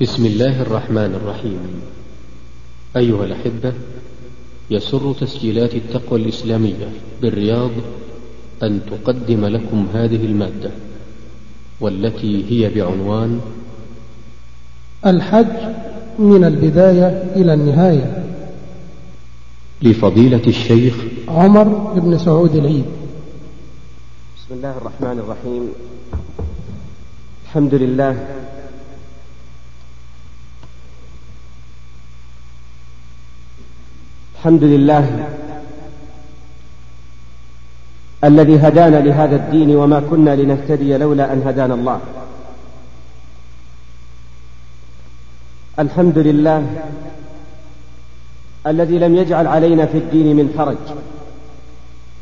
بسم الله الرحمن الرحيم. أيها الأحبة يسر تسجيلات التقوى الإسلامية بالرياض أن تقدم لكم هذه المادة والتي هي بعنوان الحج من البداية إلى النهاية. لفضيلة الشيخ عمر بن سعود العيد. بسم الله الرحمن الرحيم. الحمد لله الحمد لله الذي هدانا لهذا الدين وما كنا لنهتدي لولا أن هدانا الله. الحمد لله الذي لم يجعل علينا في الدين من حرج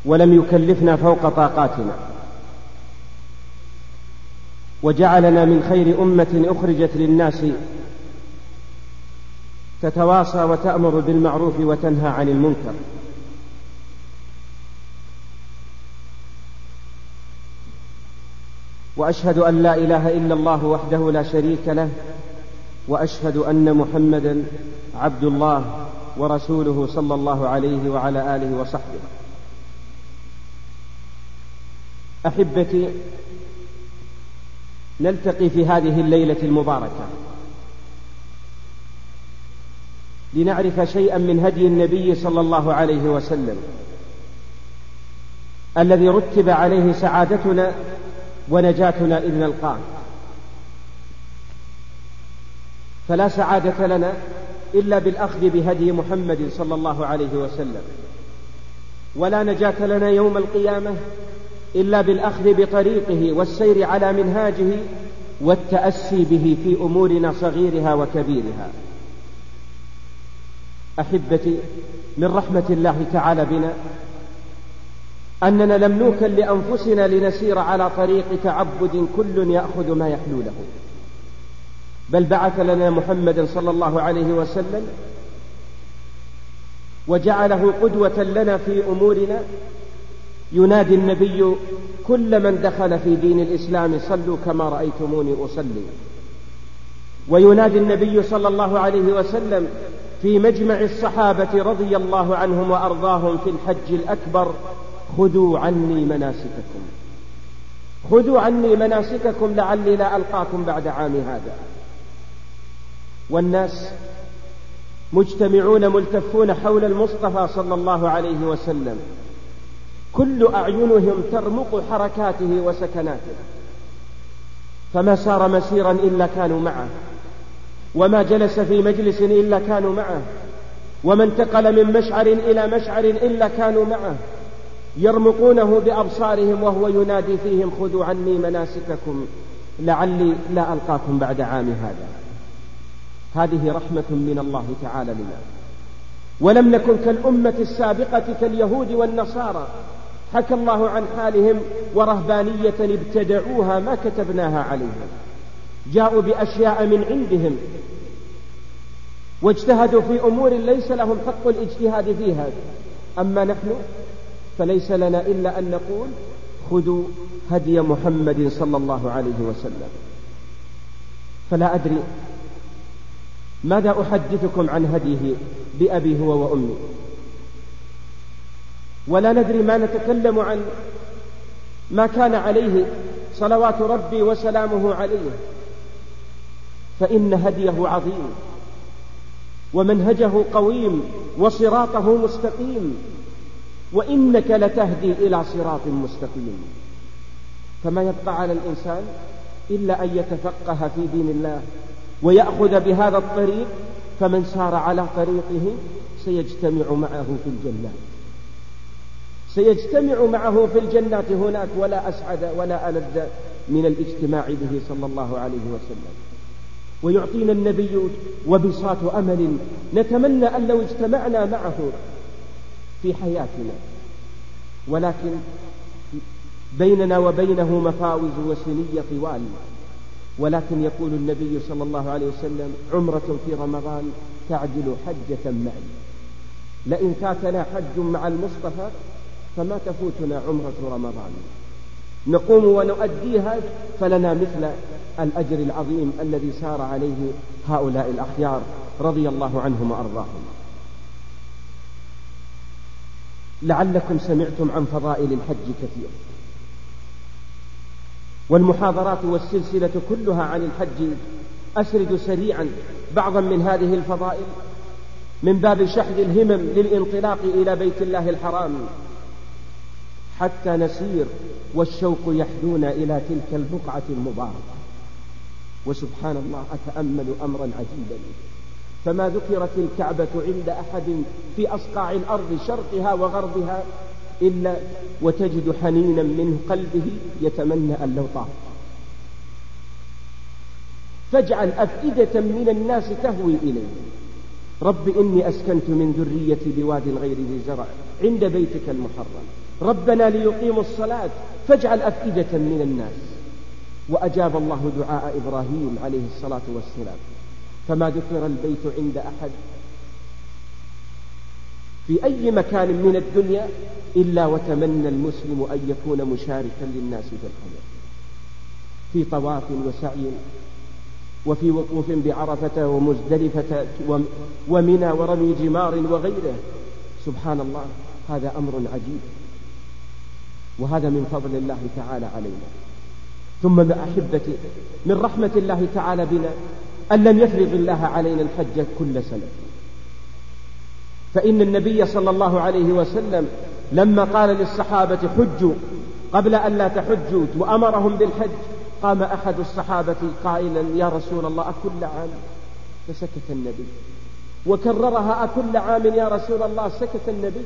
ولم يكلفنا فوق طاقاتنا وجعلنا من خير أمة أخرجت للناس تتواصى وتأمر بالمعروف وتنهى عن المنكر. وأشهد أن لا إله إلا الله وحده لا شريك له وأشهد أن محمدا عبد الله ورسوله صلى الله عليه وعلى آله وصحبه. أحبتي نلتقي في هذه الليلة المباركة. لنعرف شيئا من هدي النبي صلى الله عليه وسلم الذي رتب عليه سعادتنا ونجاتنا إذ نلقاه. فلا سعادة لنا إلا بالأخذ بهدي محمد صلى الله عليه وسلم. ولا نجاة لنا يوم القيامة إلا بالأخذ بطريقه والسير على منهاجه والتأسي به في أمورنا صغيرها وكبيرها. أحبتي من رحمة الله تعالى بنا أننا لم نوكل لأنفسنا لنسير على طريق تعبد كل يأخذ ما يحلو له. بل بعث لنا محمدا صلى الله عليه وسلم وجعله قدوة لنا في أمورنا. ينادي النبي كل من دخل في دين الإسلام صلوا كما رأيتموني أصلي. وينادي النبي صلى الله عليه وسلم في مجمع الصحابة رضي الله عنهم وأرضاهم في الحج الأكبر خذوا عني مناسككم. خذوا عني مناسككم لعلي لا ألقاكم بعد عام هذا. والناس مجتمعون ملتفون حول المصطفى صلى الله عليه وسلم. كل أعينهم ترمق حركاته وسكناته. فما سار مسيرا إلا كانوا معه. وما جلس في مجلس إلا كانوا معه. وما انتقل من مشعر إلى مشعر إلا كانوا معه. يرمقونه بأبصارهم وهو ينادي فيهم خذوا عني مناسككم لعلي لا ألقاكم بعد عام هذا. هذه رحمة من الله تعالى لنا. ولم نكن كالأمة السابقة كاليهود والنصارى. حكى الله عن حالهم ورهبانية ابتدعوها ما كتبناها عليهم. جاءوا بأشياء من عندهم واجتهدوا في أمور ليس لهم حق الاجتهاد فيها. أما نحن فليس لنا إلا أن نقول خذوا هدي محمد صلى الله عليه وسلم. فلا أدري ماذا أحدثكم عن هديه بأبي هو وأمي. ولا ندري ما نتكلم عن ما كان عليه صلوات ربي وسلامه عليه. فإن هديه عظيم ومنهجه قويم وصراطه مستقيم وإنك لتهدي إلى صراط مستقيم. فما يبقى على الإنسان إلا أن يتفقه في دين الله ويأخذ بهذا الطريق فمن سار على طريقه سيجتمع معه في الجنات. سيجتمع معه في الجنات هناك ولا أسعد ولا ألذ من الاجتماع به صلى الله عليه وسلم. ويعطينا النبي وبساط أمل نتمنى أن لو اجتمعنا معه في حياتنا. ولكن بيننا وبينه مفاوز وسنية طوال. ولكن يقول النبي صلى الله عليه وسلم عمرة في رمضان تعدل حجة معي. لئن فاتنا حج مع المصطفى فما تفوتنا عمرة رمضان. نقوم ونؤديها فلنا مثل الأجر العظيم الذي سار عليه هؤلاء الأخيار رضي الله عنهم وأرضاهم. لعلكم سمعتم عن فضائل الحج كثير. والمحاضرات والسلسلة كلها عن الحج أسرد سريعا بعضا من هذه الفضائل من باب شحذ الهمم للانطلاق إلى بيت الله الحرام. حتى نسير والشوق يحدونا إلى تلك البقعة المباركة. وسبحان الله أتأمل أمرا عجيبا. فما ذكرت الكعبة عند أحد في أصقاع الأرض شرقها وغربها إلا وتجد حنينا من قلبه يتمنى أن لو طاف فاجعل أفئدة من الناس تهوي إليه رب إني أسكنت من ذريتي بواد غير ذي زرع عند بيتك المحرم. ربنا ليقيموا الصلاة فاجعل أفئدة من الناس. وأجاب الله دعاء إبراهيم عليه الصلاة والسلام. فما ذكر البيت عند أحد في أي مكان من الدنيا إلا وتمنى المسلم أن يكون مشاركا للناس في الحج في طواف وسعي وفي وقوف بعرفة ومزدلفة ومنى ورمي جمار وغيره. سبحان الله هذا أمر عجيب. وهذا من فضل الله تعالى علينا. ثم أحبتي من رحمة الله تعالى بنا أن لم يفرض الله علينا الحج كل سنة. فإن النبي صلى الله عليه وسلم لما قال للصحابة حجوا قبل أن لا تحجوا وأمرهم بالحج قام أحد الصحابة قائلا يا رسول الله أكل عام؟ فسكت النبي. وكررها أكل عام يا رسول الله؟ سكت النبي.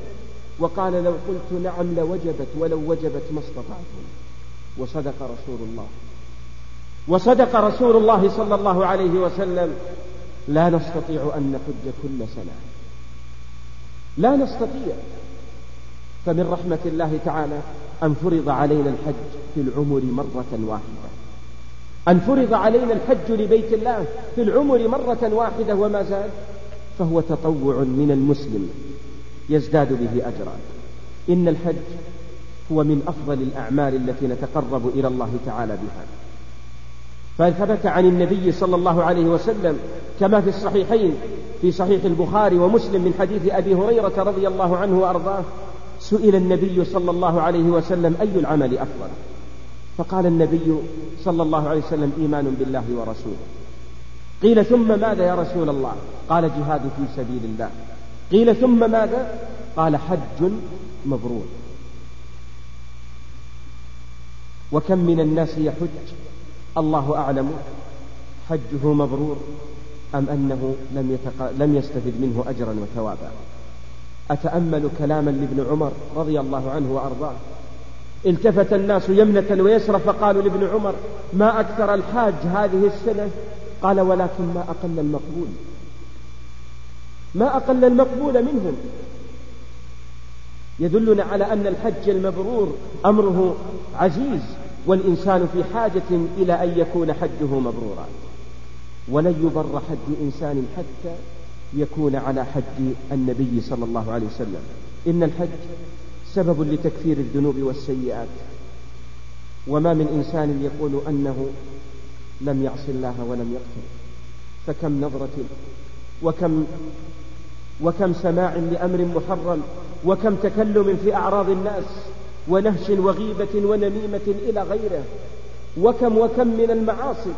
وقال لو قلت نعم لوجبت ولو وجبت ما استطعتم وصدق رسول الله. وصدق رسول الله صلى الله عليه وسلم. لا نستطيع أن نحج كل سنة. لا نستطيع. فمن رحمة الله تعالى أن فرض علينا الحج في العمر مرة واحدة. أن فرض علينا الحج لبيت الله في العمر مرة واحدة وما زال. فهو تطوع من المسلم. يزداد به أجرا. إن الحج هو من أفضل الأعمال التي نتقرب إلى الله تعالى بها. فثبت عن النبي صلى الله عليه وسلم كما في الصحيحين في صحيح البخاري ومسلم من حديث أبي هريرة رضي الله عنه وأرضاه سئل النبي صلى الله عليه وسلم أي العمل أفضل؟ فقال النبي صلى الله عليه وسلم إيمان بالله ورسوله. قيل ثم ماذا يا رسول الله؟ قال جهاد في سبيل الله. قيل ثم ماذا؟ قال حج مبرور. وكم من الناس يحج؟ الله أعلم. حجه مبرور أم أنه لم, يتق... لم يستفد منه أجرا وثوابا؟ أتأمل كلاما لابن عمر رضي الله عنه وأرضاه؟ التفت الناس يمنة ويسرى فقالوا لابن عمر ما أكثر الحاج هذه السنة؟ قال ولكن ما أقل المقبول. ما أقل المقبول منهم. يدلنا على أن الحج المبرور أمره عزيز والإنسان في حاجة إلى أن يكون حجه مبرورا. ولن يبر حج إنسان حتى يكون على حج النبي صلى الله عليه وسلم. إن الحج سبب لتكفير الذنوب والسيئات. وما من إنسان يقول أنه لم يعص الله ولم يقتل فكم نظرة وكم وكم سماع لأمر محرم وكم تكلم في أعراض الناس ونهش وغيبة ونميمة إلى غيره وكم وكم من المعاصي.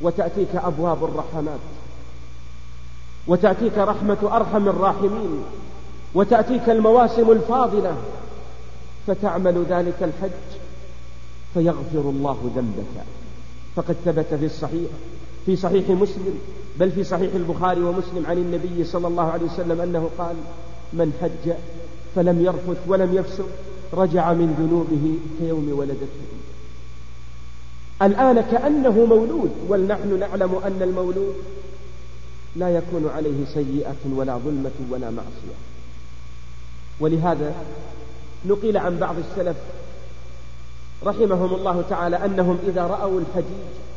وتأتيك أبواب الرحمات وتأتيك رحمة أرحم الراحمين وتأتيك المواسم الفاضلة فتعمل ذلك الحج فيغفر الله ذنبك. فقد ثبت في الصحيح في صحيح مسلم بل في صحيح البخاري ومسلم عن النبي صلى الله عليه وسلم أنه قال من حج فلم يرفث ولم يفسق رجع من ذنوبه كيوم ولدته. الآن كأنه مولود ونحن نعلم أن المولود لا يكون عليه سيئة ولا ظلمة ولا معصية. ولهذا نقل عن بعض السلف رحمهم الله تعالى أنهم إذا رأوا الحجيج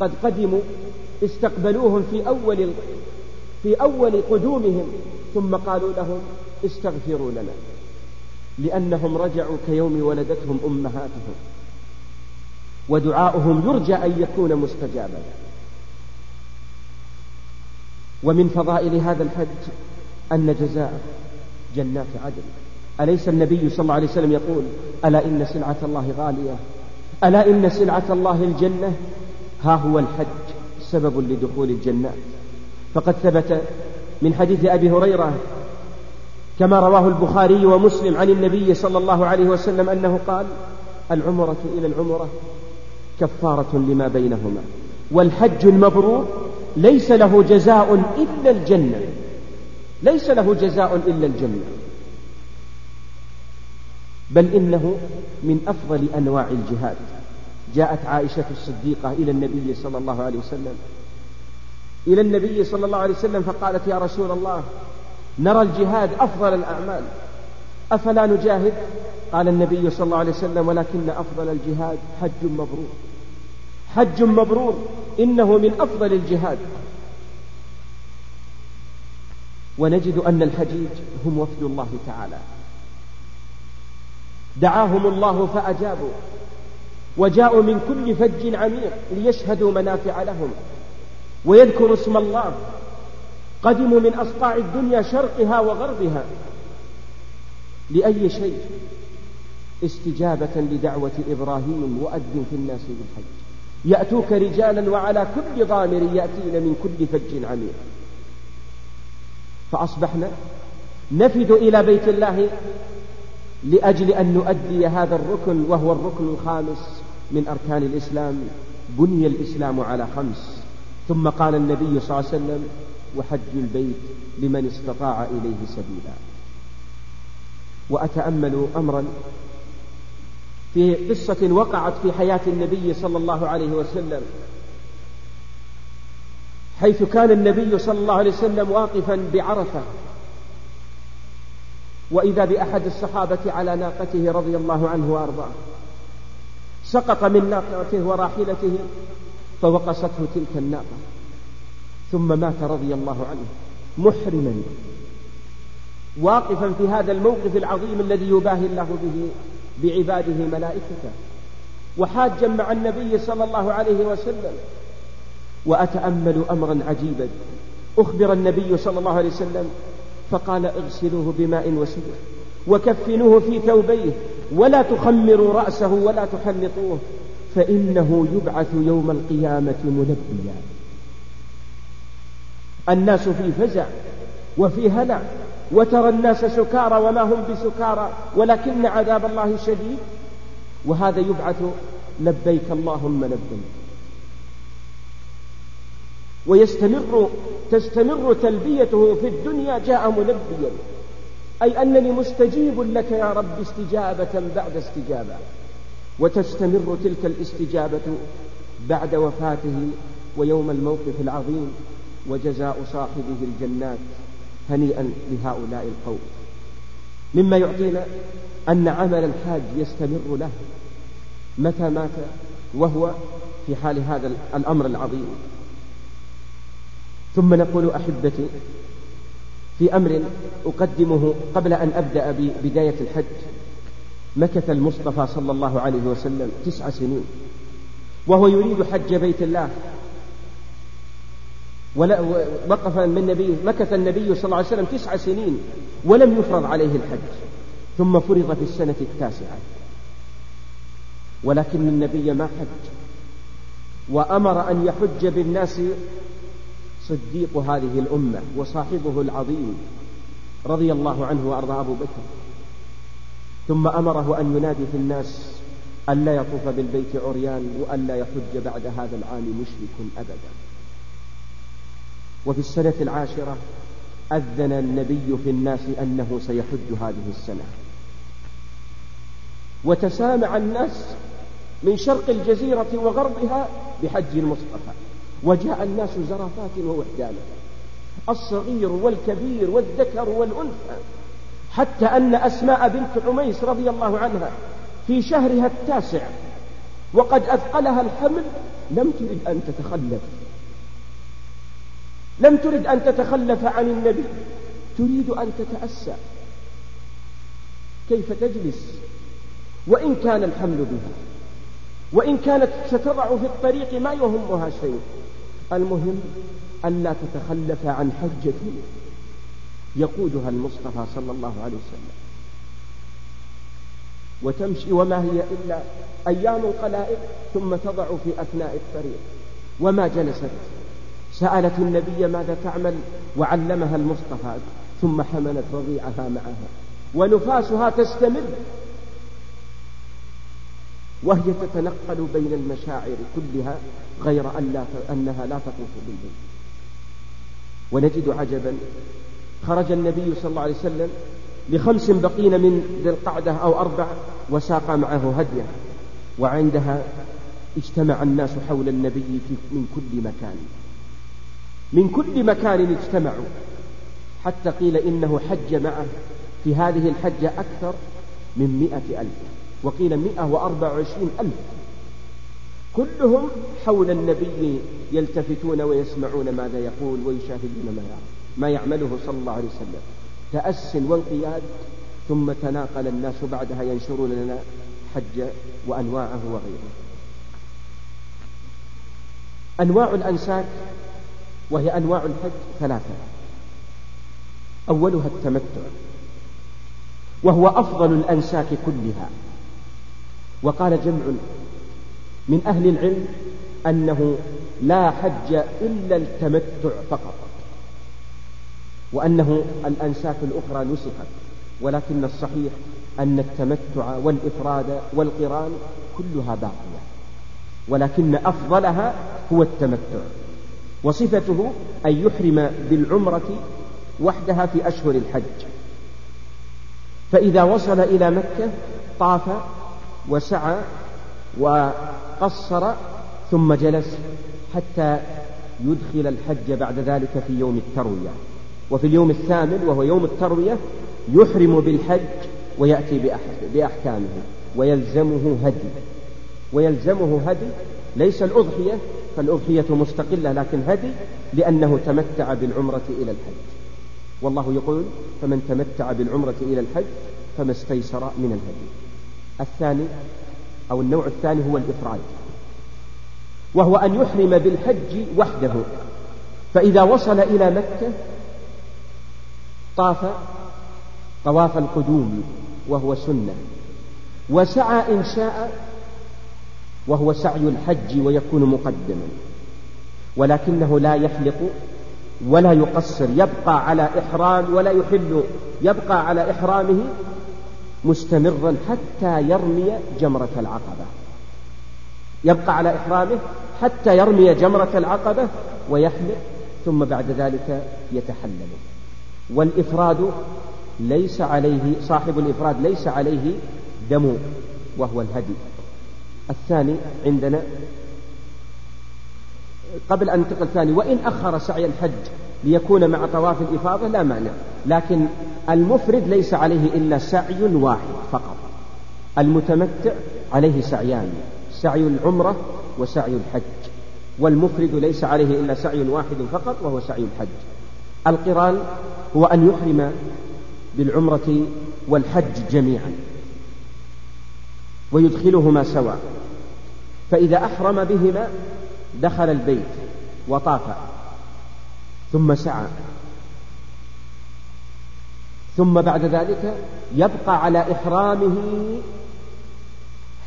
قد قدموا استقبلوهم في أول في أول قدومهم ثم قالوا لهم استغفروا لنا لأنهم رجعوا كيوم ولدتهم أمهاتهم ودعاؤهم يرجى أن يكون مستجابا. ومن فضائل هذا الحج أن جزاء جنات عدن. أليس النبي صلى الله عليه وسلم يقول ألا إن سلعة الله غالية؟ ألا إن سلعة الله الجنة ها هو الحج سبب لدخول الجنات فقد ثبت من حديث أبي هريرة كما رواه البخاري ومسلم عن النبي صلى الله عليه وسلم أنه قال العمرة إلى العمرة كفارة لما بينهما والحج المبرور ليس له جزاء إلا الجنة ليس له جزاء إلا الجنة بل إنه من أفضل أنواع الجهاد. جاءت عائشة الصديقة إلى النبي صلى الله عليه وسلم. إلى النبي صلى الله عليه وسلم فقالت يا رسول الله نرى الجهاد أفضل الأعمال. أفلا نجاهد؟ قال النبي صلى الله عليه وسلم ولكن أفضل الجهاد حج مبرور. حج مبرور إنه من أفضل الجهاد. ونجد أن الحجيج هم وفد الله تعالى. دعاهم الله فأجابوا. وجاءوا من كل فج عميق ليشهدوا منافع لهم ويذكروا اسم الله. قدموا من أصقاع الدنيا شرقها وغربها لأي شيء؟ استجابة لدعوة إبراهيم وأذن في الناس بالحج. يأتوك رجالا وعلى كل ضامر يأتين من كل فج عميق. فأصبحنا نفد إلى بيت الله لأجل أن نؤدي هذا الركن وهو الركن الخامس. من أركان الإسلام بني الإسلام على خمس. ثم قال النبي صلى الله عليه وسلم وحج البيت لمن استطاع إليه سبيلا. وأتأمل أمرا في قصة وقعت في حياة النبي صلى الله عليه وسلم حيث كان النبي صلى الله عليه وسلم واقفا بعرفة. وإذا بأحد الصحابة على ناقته رضي الله عنه وأرضاه. سقط من ناقته وراحلته فوقصته تلك الناقة. ثم مات رضي الله عنه محرما. واقفا في هذا الموقف العظيم الذي يباهي الله به بعباده ملائكته. وحاجا مع النبي صلى الله عليه وسلم. وأتأمل أمرا عجيبا. أخبر النبي صلى الله عليه وسلم فقال اغسلوه بماء وسدر وكفنوه في ثوبيه ولا تخمروا رأسه ولا تحنطوه فإنه يبعث يوم القيامة ملبيا. الناس في فزع وفي هلع وترى الناس سكارى وما هم بسكارى ولكن عذاب الله شديد. وهذا يبعث لبيك اللهم لبيك. ويستمر تستمر تلبيته في الدنيا جاء ملبيا. أي أنني مستجيب لك يا رب استجابة بعد استجابة. وتستمر تلك الاستجابة بعد وفاته ويوم الموقف العظيم وجزاء صاحبه الجنات هنيئا لهؤلاء القوم. مما يعطينا أن عمل الحاج يستمر له متى مات وهو في حال هذا الأمر العظيم. ثم نقول أحبتي في أمر أقدمه قبل أن أبدأ ببداية الحج. مكث المصطفى صلى الله عليه وسلم تسع سنين وهو يريد حج بيت الله. وقف من النبي مكث النبي صلى الله عليه وسلم تسع سنين ولم يفرض عليه الحج ثم فرض في السنة التاسعة. ولكن النبي ما حج وأمر أن يحج بالناس صديق هذه الأمة وصاحبه العظيم رضي الله عنه وأرضى أبو بكر. ثم أمره أن ينادي في الناس ألا يطوف بالبيت عريان وألا يحج بعد هذا العام مشرك أبدا. وفي السنة العاشرة أذن النبي في الناس أنه سيحج هذه السنة. وتسامع الناس من شرق الجزيرة وغربها بحج المصطفى. وجاء الناس زرافات ووحدانا الصغير والكبير والذكر والأنثى. حتى أن أسماء بنت عميس رضي الله عنها في شهرها التاسع وقد أثقلها الحمل لم ترد أن تتخلف. لم ترد أن تتخلف عن النبي. تريد أن تتأسى. كيف تجلس؟ وإن كان الحمل بها. وإن كانت ستضع في الطريق ما يهمها شيء. المهم ألا تتخلف عن حجة يقودها المصطفى صلى الله عليه وسلم. وتمشي وما هي إلا أيام قلائل ثم تضع في أثناء الطريق. وما جلست. سألت النبي ماذا تعمل؟ وعلمها المصطفى ثم حملت رضيعها معها. ونفاسها تستمر. وهي تتنقل بين المشاعر كلها غير أن لا أنها لا تطوف بالبيت. ونجد عجبا خرج النبي صلى الله عليه وسلم لخمس بقين من ذي القعدة أو أربع وساق معه هديا وعندها اجتمع الناس حول النبي من كل مكان. من كل مكان اجتمعوا. حتى قيل إنه حج معه في هذه الحجة أكثر من مئة ألف. وقيل مئة وأربع وعشرين ألف. كلهم حول النبي يلتفتون ويسمعون ماذا يقول ويشاهدون ما يعمل ما يعمله صلى الله عليه وسلم. تأس وانقياد ثم تناقل الناس بعدها ينشرون لنا حج وأنواعه وغيره. أنواع الأنساك وهي أنواع الحج ثلاثة. أولها التمتع وهو أفضل الأنساك كلها. وقال جمع من أهل العلم أنه لا حج إلا التمتع فقط وأنه الأنساك الأخرى نسخت ولكن الصحيح أن التمتع والإفراد والقران كلها باقية ولكن أفضلها هو التمتع وصفته أن يحرم بالعمرة وحدها في أشهر الحج فإذا وصل إلى مكة طاف وسعى وقصر ثم جلس حتى يدخل الحج بعد ذلك في يوم التروية. وفي اليوم الثامن وهو يوم التروية يحرم بالحج ويأتي بأحكامه ويلزمه هدي. ويلزمه هدي ليس الأضحية فالأضحية مستقلة لكن هدي لأنه تمتع بالعمرة إلى الحج. والله يقول فمن تمتع بالعمرة إلى الحج فما استيسر من الهدي. الثاني أو النوع الثاني هو الإفراد وهو أن يحرم بالحج وحده فإذا وصل إلى مكة طاف طواف القدوم وهو سنة وسعى إن شاء وهو سعي الحج ويكون مقدما ولكنه لا يحلق ولا يقصر يبقى على إحرام ولا يحل يبقى على إحرامه مستمرا حتى يرمي جمرة العقبة. يبقى على إحرامه حتى يرمي جمرة العقبة ويحلق ثم بعد ذلك يتحلل. والإفراد ليس عليه صاحب الإفراد ليس عليه دم وهو الهدي. الثاني عندنا قبل أن ننتقل الثاني وإن أخر سعي الحج. ليكون مع طواف الإفاضة لا مانع. لكن المفرد ليس عليه إلا سعي واحد فقط. المتمتع عليه سعيان سعي العمرة وسعي الحج. والمفرد ليس عليه إلا سعي واحد فقط وهو سعي الحج. القران هو أن يحرم بالعمرة والحج جميعا. ويدخلهما سواء. فإذا أحرم بهما دخل البيت وطاف. ثم سعى. ثم بعد ذلك يبقى على إحرامه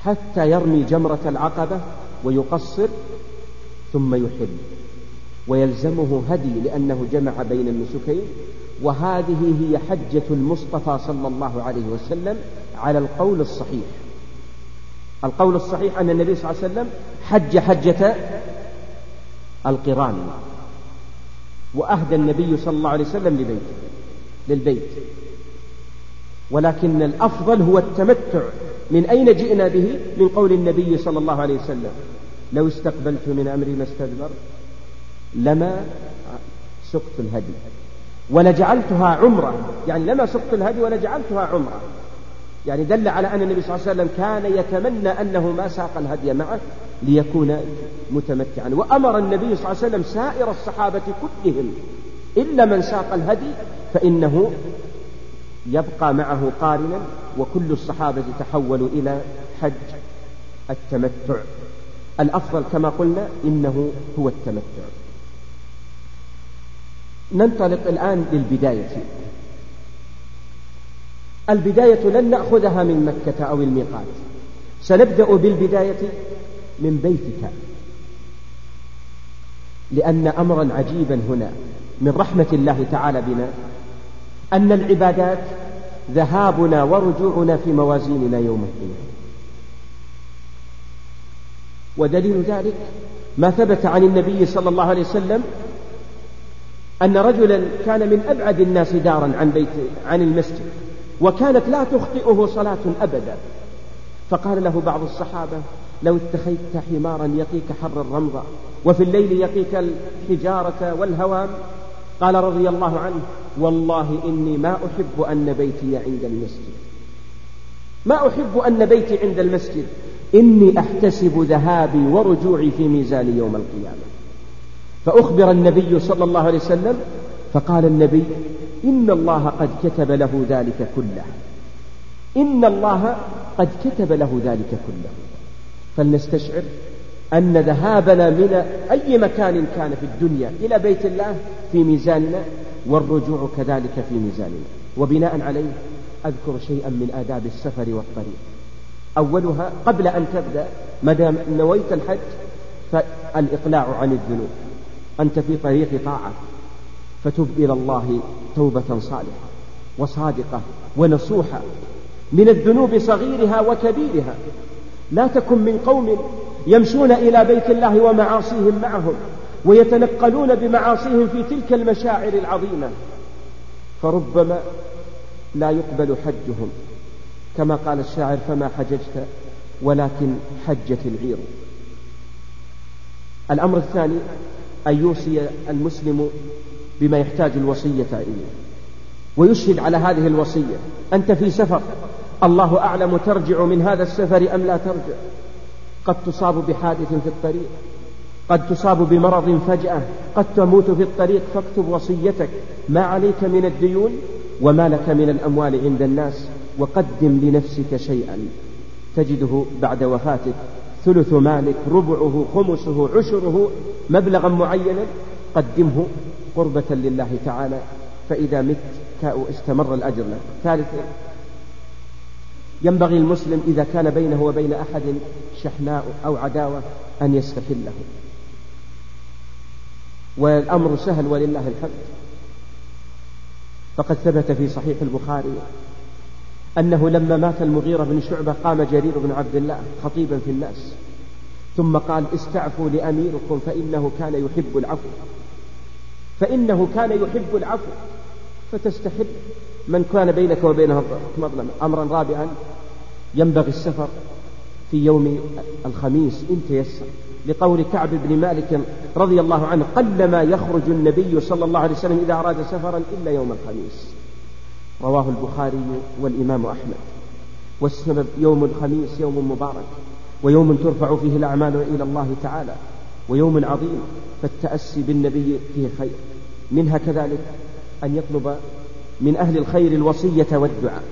حتى يرمي جمرة العقبة ويقصر ثم يحل. ويلزمه هدي لأنه جمع بين النسكين. وهذه هي حجة المصطفى صلى الله عليه وسلم على القول الصحيح. القول الصحيح أن النبي صلى الله عليه وسلم حج حجة القران. وأهدى النبي صلى الله عليه وسلم لبيته للبيت. ولكن الأفضل هو التمتع من أين جئنا به؟ من قول النبي صلى الله عليه وسلم لو استقبلت من أمري ما استدبر لما سقت الهدي. ولجعلتها عمرة يعني لما سقت الهدي ولجعلتها عمرة. يعني دل على أن النبي صلى الله عليه وسلم كان يتمنى أنه ما ساق الهدي معه ليكون متمتعا. وأمر النبي صلى الله عليه وسلم سائر الصحابة كلهم إلا من ساق الهدي فإنه يبقى معه قارنا وكل الصحابة تحولوا إلى حج التمتع. الأفضل كما قلنا إنه هو التمتع. ننطلق الآن للبداية. البداية لن نأخذها من مكة أو الميقات. سنبدأ بالبداية. من بيتك. لأن أمرا عجيبا هنا من رحمة الله تعالى بنا أن العبادات ذهابنا ورجوعنا في موازيننا يوم القيامة. ودليل ذلك ما ثبت عن النبي صلى الله عليه وسلم أن رجلا كان من أبعد الناس دارا عن بيت عن المسجد وكانت لا تخطئه صلاة أبدا. فقال له بعض الصحابة لو اتخذت حمارا يقيك حر الرمضة وفي الليل يقيك الحجارة والهوام. قال رضي الله عنه والله إني ما أحب أن بيتي عند المسجد. ما أحب أن بيتي عند المسجد. إني أحتسب ذهابي ورجوعي في ميزان يوم القيامة. فأخبر النبي صلى الله عليه وسلم فقال النبي إن الله قد كتب له ذلك كله. إن الله قد كتب له ذلك كله. فلنستشعر أن ذهابنا من أي مكان كان في الدنيا إلى بيت الله في ميزاننا والرجوع كذلك في ميزاننا. وبناء عليه أذكر شيئا من آداب السفر والطريق. أولها قبل أن تبدأ ما دام نويت الحج فالإقلاع عن الذنوب. أنت في طريق طاعة فتب إلى الله توبة صالحة وصادقة ونصوحة من الذنوب صغيرها وكبيرها. لا تكن من قوم يمشون إلى بيت الله ومعاصيهم معهم ويتنقلون بمعاصيهم في تلك المشاعر العظيمة. فربما لا يقبل حجهم كما قال الشاعر فما حججت ولكن حجت العير. الأمر الثاني أن يوصي المسلم بما يحتاج الوصية إليه ويشهد على هذه الوصية. أنت في سفر الله أعلم ترجع من هذا السفر أم لا ترجع؟ قد تصاب بحادث في الطريق قد تصاب بمرض فجأة قد تموت في الطريق فاكتب وصيتك. ما عليك من الديون وما لك من الأموال عند الناس وقدم لنفسك شيئا. تجده بعد وفاتك. ثلث مالك ربعه خمسه عشره مبلغا معينا. قدمه قربة لله تعالى. فإذا مت استمر الأجر لك. ثالثا ينبغي المسلم إذا كان بينه وبين أحد شحناء أو عداوة أن يستحله والأمر سهل ولله الحمد. فقد ثبت في صحيح البخاري أنه لما مات المغيرة بن شعبة قام جرير بن عبد الله خطيبا في الناس ثم قال استعفوا لأميركم فإنه كان يحب العفو. فإنه كان يحب العفو فتستحب من كان بينك وبينه مظلمة أمرا رابعا ينبغي السفر في يوم الخميس إن تيسر. لقول كعب بن مالك رضي الله عنه قلما يخرج النبي صلى الله عليه وسلم إذا أراد سفرا إلا يوم الخميس. رواه البخاري والإمام أحمد. والسبب يوم الخميس يوم مبارك ويوم ترفع فيه الأعمال إلى الله تعالى ويوم عظيم فالتأسي بالنبي فيه خير. منها كذلك أن يطلب من أهل الخير الوصية والدعاء.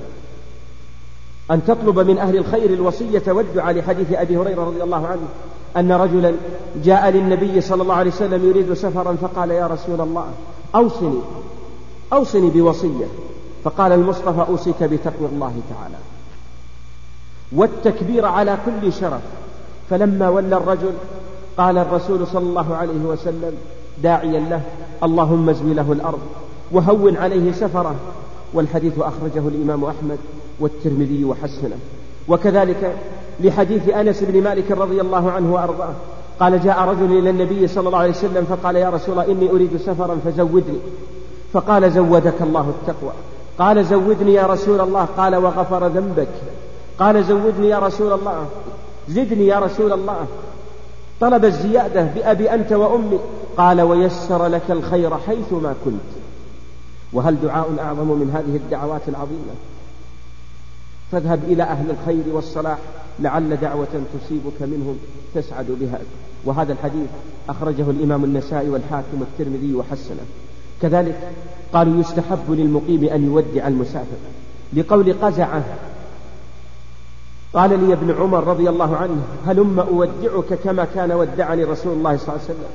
أن تطلب من أهل الخير الوصية والدعاء لحديث أبي هريرة رضي الله عنه أن رجلا جاء للنبي صلى الله عليه وسلم يريد سفرا فقال يا رسول الله أوصني أوصني بوصية. فقال المصطفى أوصيك بتقوى الله تعالى. والتكبير على كل شرف. فلما ولى الرجل قال الرسول صلى الله عليه وسلم داعيا له اللهم ازوي له الأرض. وهون عليه سفره والحديث أخرجه الإمام أحمد والترمذي وحسنه. وكذلك لحديث أنس بن مالك رضي الله عنه وأرضاه قال جاء رجل إلى النبي صلى الله عليه وسلم فقال يا رسول الله إني أريد سفرا فزودني. فقال زودك الله التقوى. قال زودني يا رسول الله. قال وغفر ذنبك. قال زودني يا رسول الله. زدني يا رسول الله. طلب الزيادة بأبي أنت وأمي. قال ويسر لك الخير حيثما كنت. وهل دعاء أعظم من هذه الدعوات العظيمة؟ فاذهب إلى أهل الخير والصلاح لعل دعوة تصيبك منهم تسعد بها. وهذا الحديث أخرجه الإمام النسائي والحاكم والترمذي وحسنه. كذلك قالوا يستحب للمقيم أن يودع المسافر. لقول قزعة قال لي ابن عمر رضي الله عنه هلم أودعك كما كان ودعني رسول الله صلى الله عليه وسلم؟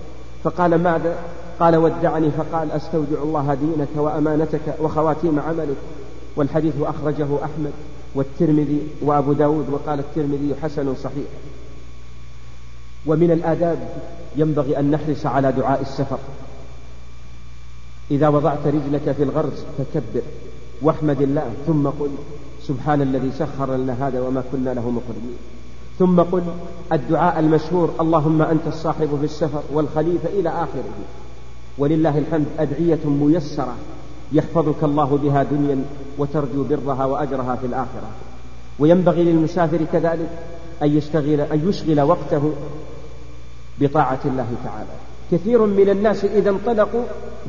فقال ماذا؟ قال ودعني فقال أستودع الله دينك وأمانتك وخواتيم عملك والحديث أخرجه أحمد والترمذي وأبو داود وقال الترمذي حسن صحيح. ومن الآداب ينبغي أن نحرص على دعاء السفر. إذا وضعت رجلك في الغرز فكبر واحمد الله ثم قل سبحان الذي سخر لنا هذا وما كنا له مقرنين. ثم قل الدعاء المشهور اللهم أنت الصاحب في السفر والخليفة إلى آخره. ولله الحمد أدعية ميسرة يحفظك الله بها دنيا وترجو برها وأجرها في الآخرة. وينبغي للمسافر كذلك أن يشتغل أن يشغل وقته بطاعة الله تعالى. كثير من الناس إذا انطلقوا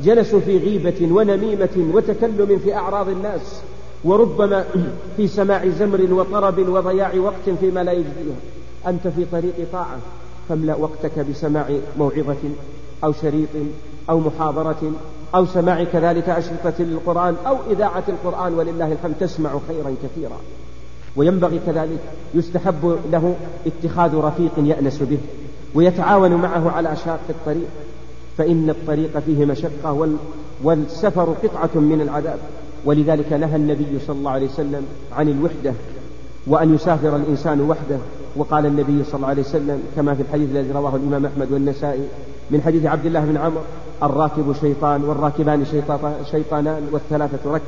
جلسوا في غيبة ونميمة وتكلم في أعراض الناس وربما في سماع زمر وطرب وضياع وقت فيما لا يجديه أنت في طريق طاعة فاملأ وقتك بسماع موعظة أو شريط أو محاضرة أو سماع كذلك أشرطة للقرآن أو إذاعة القرآن ولله الحمد تسمع خيرا كثيرا. وينبغي كذلك يستحب له اتخاذ رفيق يأنس به ويتعاون معه على شاق الطريق. فإن الطريق فيه مشقة والسفر قطعة من العذاب. ولذلك نهى النبي صلى الله عليه وسلم عن الوحدة وأن يسافر الإنسان وحده. وقال النبي صلى الله عليه وسلم كما في الحديث الذي رواه الإمام أحمد والنسائي من حديث عبد الله بن عمر الراكب شيطان والراكبان شيطانان والثلاثة ركب.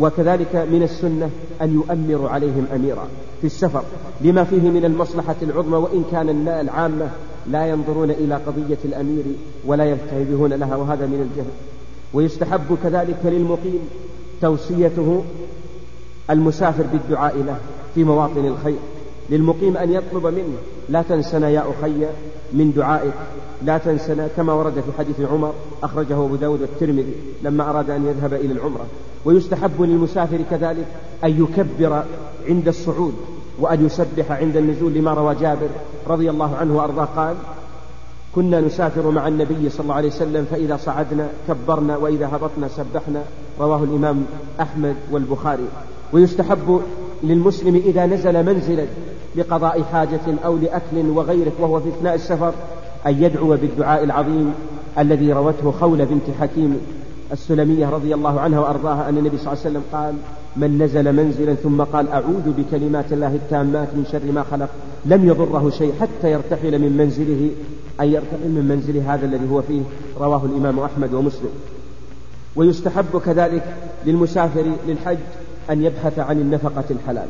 وكذلك من السنة أن يؤمر عليهم أميرا في السفر. لما فيه من المصلحة العظمى وإن كان العامة لا ينظرون إلى قضية الأمير ولا ينتبهون لها وهذا من الجهل. ويستحب كذلك للمقيم توصيته المسافر بالدعاء له في مواطن الخير. للمقيم أن يطلب منه لا تنسنا يا أخي من دعائك لا تنسنا كما ورد في حديث عمر أخرجه أبو داود والترمذي لما أراد أن يذهب إلى العمرة. ويستحب للمسافر كذلك أن يكبر عند الصعود وأن يسبح عند النزول لما روى جابر رضي الله عنه وأرضاه. قال كنا نسافر مع النبي صلى الله عليه وسلم فإذا صعدنا كبرنا وإذا هبطنا سبحنا. رواه الإمام أحمد والبخاري. ويستحب للمسلم إذا نزل منزلا لقضاء حاجة أو لأكل وغيره وهو في أثناء السفر أن يدعو بالدعاء العظيم الذي روته خولة بنت حكيم السلمية رضي الله عنها وأرضاها أن النبي صلى الله عليه وسلم قال من نزل منزلا ثم قال أعوذ بكلمات الله التامات من شر ما خلق لم يضره شيء حتى يرتحل من منزله أن يرتحل من منزله هذا الذي هو فيه رواه الإمام أحمد ومسلم. ويستحب كذلك للمسافر للحج أن يبحث عن النفقة الحلال.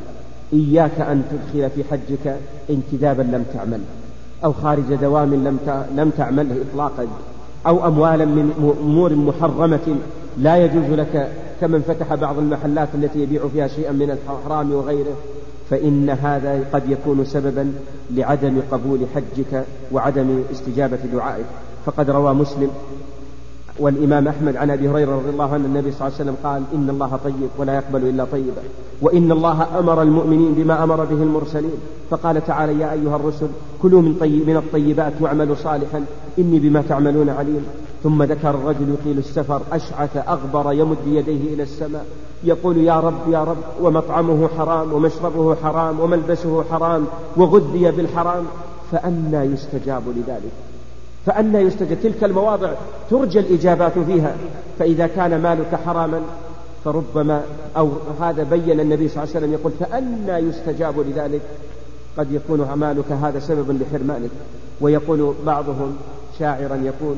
إياك أن تدخل في حجك انتدابا لم تعمل أو خارج دوام لم لم تعمله إطلاقا أو أموالا من أمور محرمة لا يجوز لك كمن فتح بعض المحلات التي يبيع فيها شيئا من الحرام وغيره فإن هذا قد يكون سببا لعدم قبول حجك وعدم استجابة دعائك. فقد روى مسلم والإمام أحمد عن أبي هريرة رضي الله عنه النبي صلى الله عليه وسلم قال إن الله طيب ولا يقبل إلا طيبا وإن الله أمر المؤمنين بما أمر به المرسلين فقال تعالى يا أيها الرسل كلوا من, طيب من الطيبات واعملوا صالحا إني بما تعملون عليم ثم ذكر الرجل يطيل السفر أشعث أغبر يمد يديه إلى السماء يقول يا رب يا رب ومطعمه حرام ومشربه حرام وملبسه حرام وغذي بالحرام فأنى يستجاب لذلك فأنى يستجاب تلك المواضع ترجى الإجابات فيها. فإذا كان مالك حراما فربما أو هذا بين النبي صلى الله عليه وسلم يقول فأنى يستجاب لذلك. قد يكون مالك هذا سببا لحرمانك ويقول بعضهم شاعرا يقول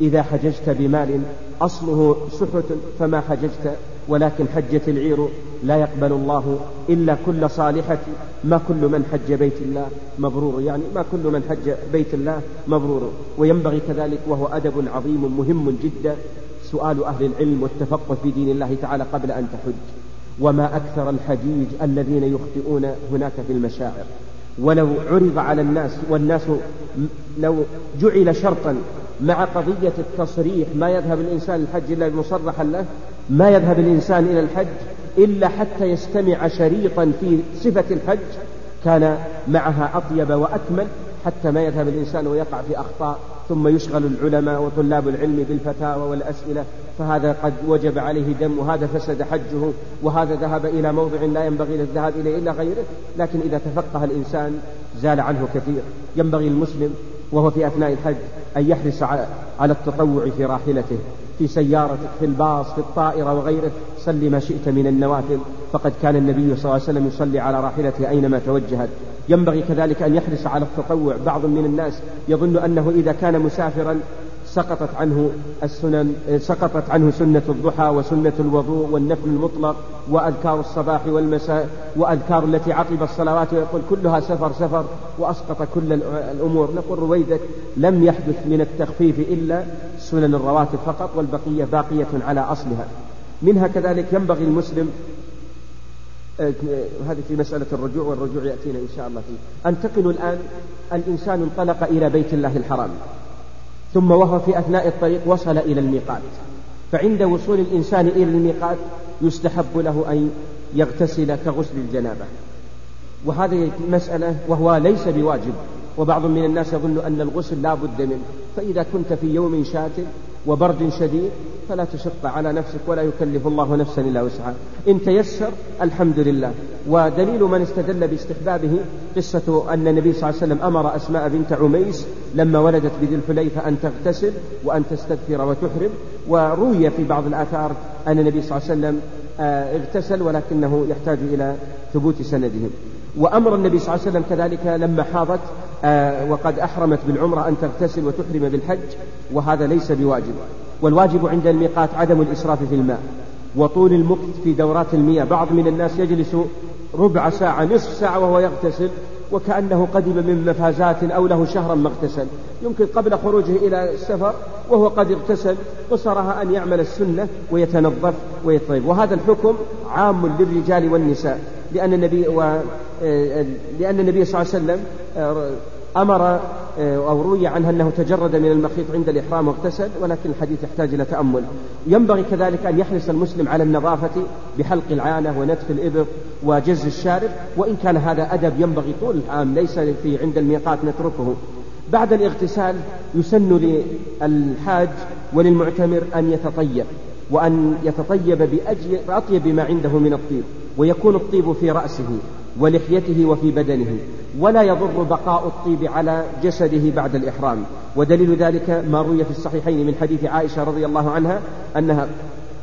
إذا حججت بمال أصله سحت فما حججت؟ ولكن حجت العير لا يقبل الله إلا كل صالحة ما كل من حج بيت الله مبرور. يعني ما كل من حج بيت الله مبرور. وينبغي كذلك وهو أدب عظيم مهم جدا سؤال أهل العلم والتفقه في دين الله تعالى قبل أن تحج. وما أكثر الحجيج الذين يخطئون هناك في المشاعر. ولو عرض على الناس والناس لو جعل شرطا مع قضية التصريح ما يذهب الإنسان الحج إلا مصرحا له ما يذهب الإنسان إلى الحج إلا حتى يستمع شريطا في صفة الحج كان معها أطيب وأكمل حتى ما يذهب الإنسان ويقع في أخطاء ثم يشغل العلماء وطلاب العلم بالفتاوى والأسئلة فهذا قد وجب عليه دم وهذا فسد حجه وهذا ذهب إلى موضع لا ينبغي للذهاب إليه إلا غيره لكن إذا تفقه الإنسان زال عنه كثير. ينبغي المسلم وهو في أثناء الحج أن يحرص على التطوع في راحلته. في سيارتك في الباص في الطائرة وغيره صل ما شئت من النوافل فقد كان النبي صلى الله عليه وسلم يصلي على راحلته أينما توجهت. ينبغي كذلك أن يحرص على التطوع. بعض من الناس يظن أنه إذا كان مسافرا سقطت عنه السنن سقطت عنه سنة الضحى وسنة الوضوء والنفل المطلق وأذكار الصباح والمساء وأذكار التي عقب الصلوات ويقول كلها سفر سفر وأسقط كل الأمور. نقول رويدك لم يحدث من التخفيف إلا سنن الرواتب فقط والبقية باقية على أصلها. منها كذلك ينبغي المسلم آه، هذه في مسألة الرجوع والرجوع يأتينا إن شاء الله فيه. أنتقل الآن الإنسان انطلق إلى بيت الله الحرام. ثم وهو في أثناء الطريق وصل إلى الميقات. فعند وصول الإنسان إلى الميقات يستحب له أن يغتسل كغسل الجنابة. وهذه مسألة وهو ليس بواجب وبعض من الناس يظن أن الغسل لا بد منه. فإذا كنت في يوم شاتم وبرد شديد فلا تشق على نفسك ولا يكلف الله نفسا إلا وسعها. إن تيسر الحمد لله. ودليل من استدل باستحبابه قصة أن النبي صلى الله عليه وسلم أمر أسماء بنت عميس لما ولدت بذي الحليفة أن تغتسل وأن تستغفر وتحرم. وروي في بعض الآثار أن النبي صلى الله عليه وسلم آه، اغتسل ولكنه يحتاج إلى ثبوت سنده وأمر النبي صلى الله عليه وسلم كذلك لما حاضت وقد أحرمت بالعمرة أن تغتسل وتحرم بالحج وهذا ليس بواجب. والواجب عند الميقات عدم الإسراف في الماء. وطول المكث في دورات المياه بعض من الناس يجلس ربع ساعة نصف ساعة وهو يغتسل وكأنه قدم من مفازات أو له شهرا ما اغتسل. يمكن قبل خروجه إلى السفر وهو قد اغتسل قصرها أن يعمل السنة ويتنظف ويطيب وهذا الحكم عام للرجال والنساء. لأن النبي و... آه، لأن النبي صلى الله عليه وسلم آه، أمر آه، أو روي عنه أنه تجرد من المخيط عند الإحرام واغتسل ولكن الحديث يحتاج إلى تأمل. ينبغي كذلك أن يحرص المسلم على النظافة بحلق العانة ونتف الإبط وجز الشارب وإن كان هذا أدب ينبغي طول العام ليس في عند الميقات نتركه. بعد الاغتسال يسن للحاج وللمعتمر أن يتطيب وأن يتطيب بأطيب ما عنده من الطيب. ويكون الطيب في رأسه ولحيته وفي بدنه ولا يضر بقاء الطيب على جسده بعد الإحرام. ودليل ذلك ما روي في الصحيحين من حديث عائشة رضي الله عنها أنها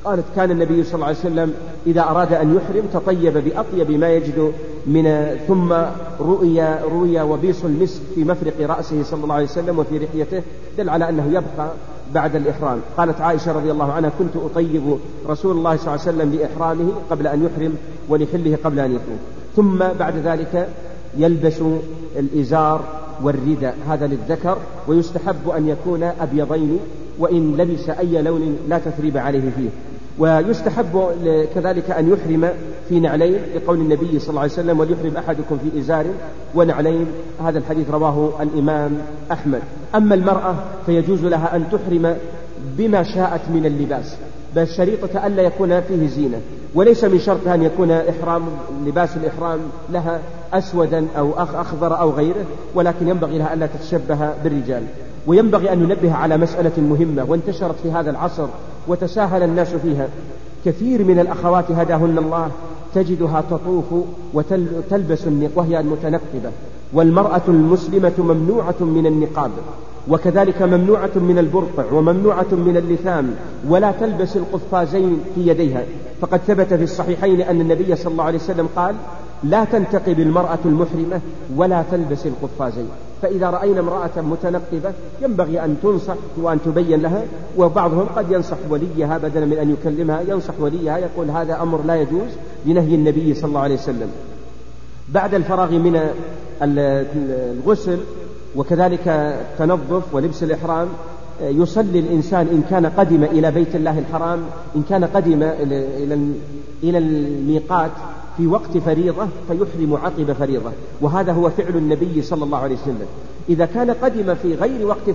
قالت كان النبي صلى الله عليه وسلم إذا أراد أن يحرم تطيب بأطيب ما يجد من ثم رؤي روي وبيص المسك في مفرق رأسه صلى الله عليه وسلم وفي لحيته دل على أنه يبقى بعد الإحرام. قالت عائشة رضي الله عنها كنت أطيب رسول الله صلى الله عليه وسلم لإحرامه قبل أن يحرم ولحله قبل أن يطوف ثم بعد ذلك يلبس الإزار والرداء هذا للذكر ويستحب أن يكون أبيضين وإن لبس أي لون لا تثريب عليه فيه. ويستحب كذلك أن يحرم في نعلين لقول النبي صلى الله عليه وسلم وليحرم أحدكم في إزار ونعلين. هذا الحديث رواه الإمام أحمد. أما المرأة فيجوز لها أن تحرم بما شاءت من اللباس بل شريطة ألا يكون فيه زينة. وليس من شرطها أن يكون إحرام لباس الإحرام لها أسودا أو أخضر أو غيره ولكن ينبغي لها ألا تتشبه بالرجال. وينبغي أن ننبه على مسألة مهمة وانتشرت في هذا العصر وتساهل الناس فيها. كثير من الأخوات هداهن الله تجدها تطوف وتلبس وهي المتنقبة. والمرأة المسلمة ممنوعة من النقاب وكذلك ممنوعة من البرقع وممنوعة من اللثام ولا تلبس القفازين في يديها. فقد ثبت في الصحيحين أن النبي صلى الله عليه وسلم قال لا تنتقب المرأة المحرمة ولا تلبس القفازين. فإذا رأينا امرأة متنقبة ينبغي أن تنصح وأن تبين لها وبعضهم قد ينصح وليها بدلا من أن يكلمها ينصح وليها يقول هذا أمر لا يجوز لنهي النبي صلى الله عليه وسلم. بعد الفراغ من الغسل وكذلك التنظف ولبس الإحرام يصلي الإنسان إن كان قدم إلى بيت الله الحرام إن كان قدم إلى الميقات في وقت فريضة فيحرم عقب فريضة. وهذا هو فعل النبي صلى الله عليه وسلم. إذا كان قدم في غير وقت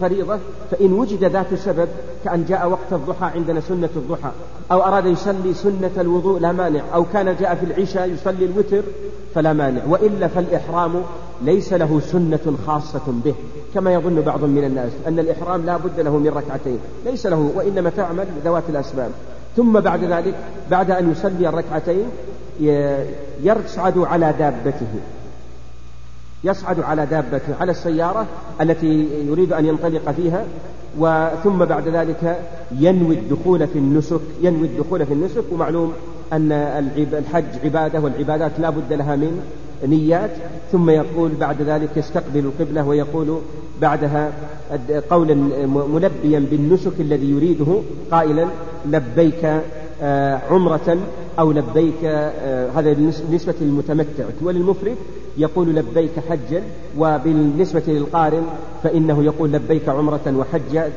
فريضة فإن وجد ذات سبب كأن جاء وقت الضحى عندنا سنة الضحى أو أراد يصلي سنة الوضوء لا مانع. أو كان جاء في العشاء يصلي الوتر فلا مانع. وإلا فالإحرام ليس له سنة خاصة به. كما يظن بعض من الناس أن الإحرام لا بد له من ركعتين. ليس له وإنما تعمل ذوات الأسباب. ثم بعد ذلك بعد أن يصلي الركعتين يصعد على دابته. يصعد على دابته على السيارة التي يريد أن ينطلق فيها وثم بعد ذلك ينوي الدخول في النسك ينوي الدخول في النسك. ومعلوم أن الحج عبادة والعبادات لا بد لها من نيات. ثم يقول بعد ذلك يستقبل القبلة ويقول بعدها قولا ملبيا بالنسك الذي يريده قائلا لبيك آه، عمرة أو لبيك آه، هذا بالنسبة للمتمتع وللمفرد يقول لبيك حجا وبالنسبة للقارن فإنه يقول لبيك عمرة وحجا.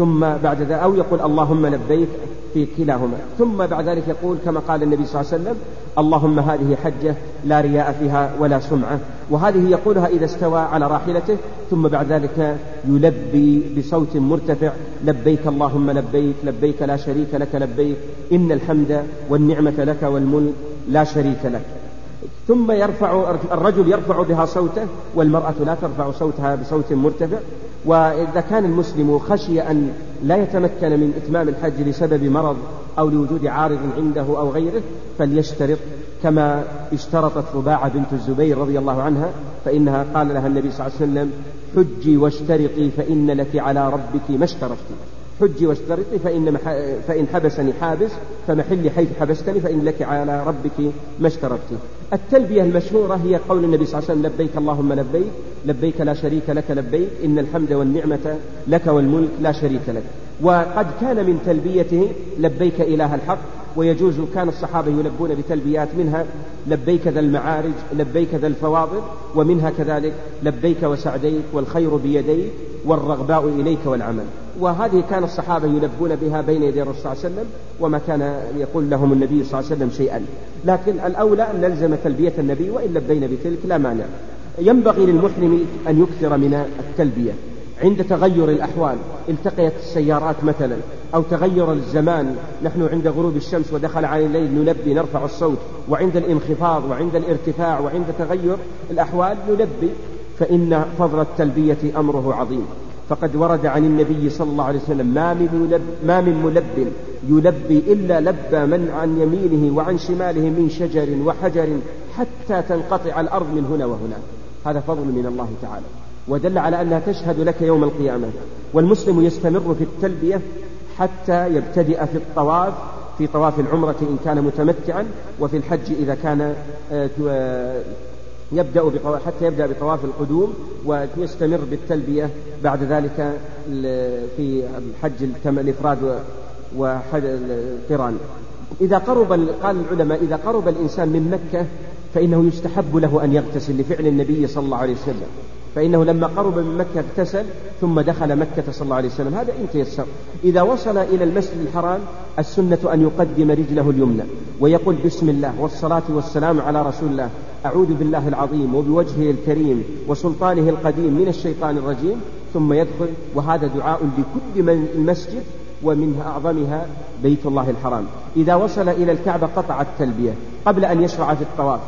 ثم بعد ذلك أو يقول اللهم لبيك في كلاهما. ثم بعد ذلك يقول كما قال النبي صلى الله عليه وسلم اللهم هذه حجة لا رياء فيها ولا سمعة. وهذه يقولها إذا استوى على راحلته ثم بعد ذلك يلبي بصوت مرتفع لبيك اللهم لبيك لبيك لا شريك لك لبيك إن الحمد والنعمة لك والملك لا شريك لك. ثم يرفع الرجل يرفع بها صوته والمرأة لا ترفع صوتها بصوت مرتفع. وإذا كان المسلم خشي أن لا يتمكن من إتمام الحج لسبب مرض أو لوجود عارض عنده أو غيره فليشترط. كما اشترطت رباعة بنت الزبير رضي الله عنها فإنها قال لها النبي صلى الله عليه وسلم حجي واشترطي فإن لك على ربك ما اشترطت. حجي واشترطي فإن, فإن حبسني حابس فمحلي حيث حبستني فإن لك على ربك ما اشترطت. التلبية المشهورة هي قول النبي صلى الله عليه وسلم لبيك اللهم لبيك لبيك لا شريك لك لبيك إن الحمد والنعمة لك والملك لا شريك لك. وقد كان من تلبيته لبيك إله الحق ويجوز كان الصحابة يلبون بتلبيات منها لبيك ذا المعارج لبيك ذا الفواضل ومنها كذلك لبيك وسعديك والخير بيديك والرغباء إليك والعمل. وهذه كان الصحابة يلبون بها بين يدي الرسول صلى الله عليه وسلم وما كان يقول لهم النبي صلى الله عليه وسلم شيئا. لكن الأولى أن نلزم تلبية النبي وإن لبينا بتلك لا مانع. ينبغي للمحرم أن يكثر من التلبية. عند تغير الأحوال التقيت السيارات مثلا أو تغير الزمان. نحن عند غروب الشمس ودخل على الليل نلبي نرفع الصوت وعند الانخفاض وعند الارتفاع وعند تغير الأحوال نلبي. فإن فضل التلبية أمره عظيم. فقد ورد عن النبي صلى الله عليه وسلم ما من, ملب ما من ملب يلبي إلا لبى من عن يمينه وعن شماله من شجر وحجر حتى تنقطع الأرض من هنا وهنا هذا فضل من الله تعالى. ودل على أنها تشهد لك يوم القيامة. والمسلم يستمر في التلبية حتى يبتدئ في الطواف في طواف العمرة إن كان متمتعا وفي الحج إذا كان آه، آه، يبدأ حتى يبدأ بطواف القدوم ويستمر بالتلبية بعد ذلك في الحج الإفراد والقران إذا قرب قال العلماء إذا قرب الإنسان من مكة فإنه يستحب له أن يغتسل لفعل النبي صلى الله عليه وسلم. فإنه لما قرب من مكة اغتسل ثم دخل مكة صلى الله عليه وسلم. هذا إن تيسر. إذا وصل إلى المسجد الحرام السنة أن يقدم رجله اليمنى ويقول بسم الله والصلاة والسلام على رسول الله أعوذ بالله العظيم وبوجهه الكريم وسلطانه القديم من الشيطان الرجيم ثم يدخل. وهذا دعاء لكل من المسجد ومنها أعظمها بيت الله الحرام. إذا وصل إلى الكعبة قطع التلبية قبل أن يشرع في الطواف.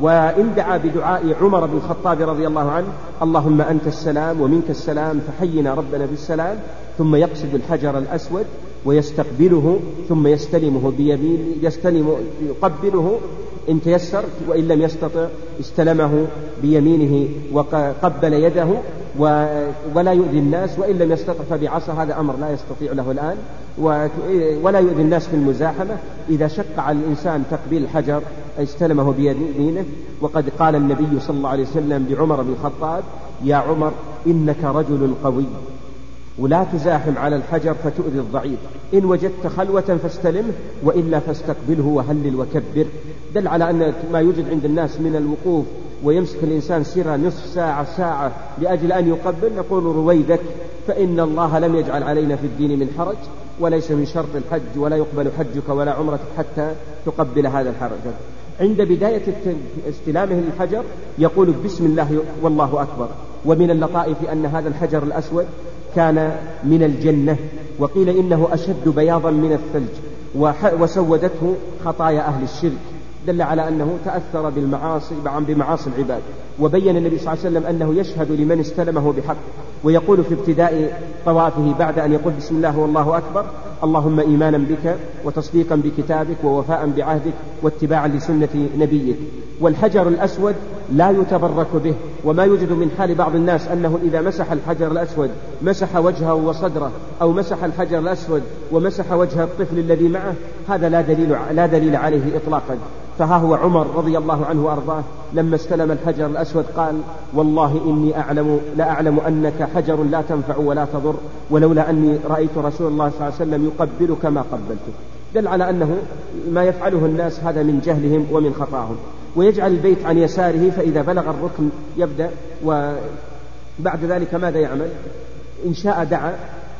وإن دعا بدعاء عمر بن الخطاب رضي الله عنه اللهم أنت السلام ومنك السلام فحينا ربنا بالسلام ثم يقصد الحجر الأسود ويستقبله ثم يستلمه بيمين يستلم يقبله إن تيسر وإن لم يستطع استلمه بيمينه وقبل يده ولا يؤذي الناس وإن لم يستطع فبعصا هذا أمر لا يستطيع له الآن ولا يؤذي الناس في المزاحمة إذا شق على الإنسان تقبيل الحجر استلمه بيمينه وقد قال النبي صلى الله عليه وسلم لعمر بن الخطاب يا عمر إنك رجل قوي ولا تزاحم على الحجر فتؤذي الضعيف. إن وجدت خلوة فاستلمه وإلا فاستقبله وهلل وكبر. دل على أن ما يوجد عند الناس من الوقوف ويمسك الإنسان سيرة نصف ساعة ساعة لأجل أن يقبل نقول رويدك فإن الله لم يجعل علينا في الدين من حرج وليس من شرط الحج ولا يقبل حجك ولا عمرتك حتى تقبل هذا الحرج. عند بداية استلامه للحجر يقول بسم الله والله أكبر. ومن اللطائف أن هذا الحجر الأسود كان من الجنة وقيل إنه أشد بياضا من الثلج وسودته خطايا أهل الشرك. دل على أنه تأثر بالمعاصي بمعاصي العباد. وبين النبي صلى الله عليه وسلم أنه يشهد لمن استلمه بحق. ويقول في ابتداء طوافه بعد أن يقول بسم الله والله أكبر اللهم إيمانا بك وتصديقا بكتابك ووفاء بعهدك واتباعا لسنة نبيك. والحجر الأسود لا يتبرك به. وما يوجد من حال بعض الناس أنه إذا مسح الحجر الأسود مسح وجهه وصدره أو مسح الحجر الأسود ومسح وجه الطفل الذي معه هذا لا دليل لا دليل عليه إطلاقا. فها هو عمر رضي الله عنه وأرضاه لما استلم الحجر الأسود قال والله إني أعلم لا أعلم أنك حجر لا تنفع ولا تضر ولولا أني رأيت رسول الله صلى الله عليه وسلم يقبلك ما قبلتك. دل على أنه ما يفعله الناس هذا من جهلهم ومن خطاهم. ويجعل البيت عن يساره فإذا بلغ الركن يبدأ. وبعد ذلك ماذا يعمل؟ إن شاء دعا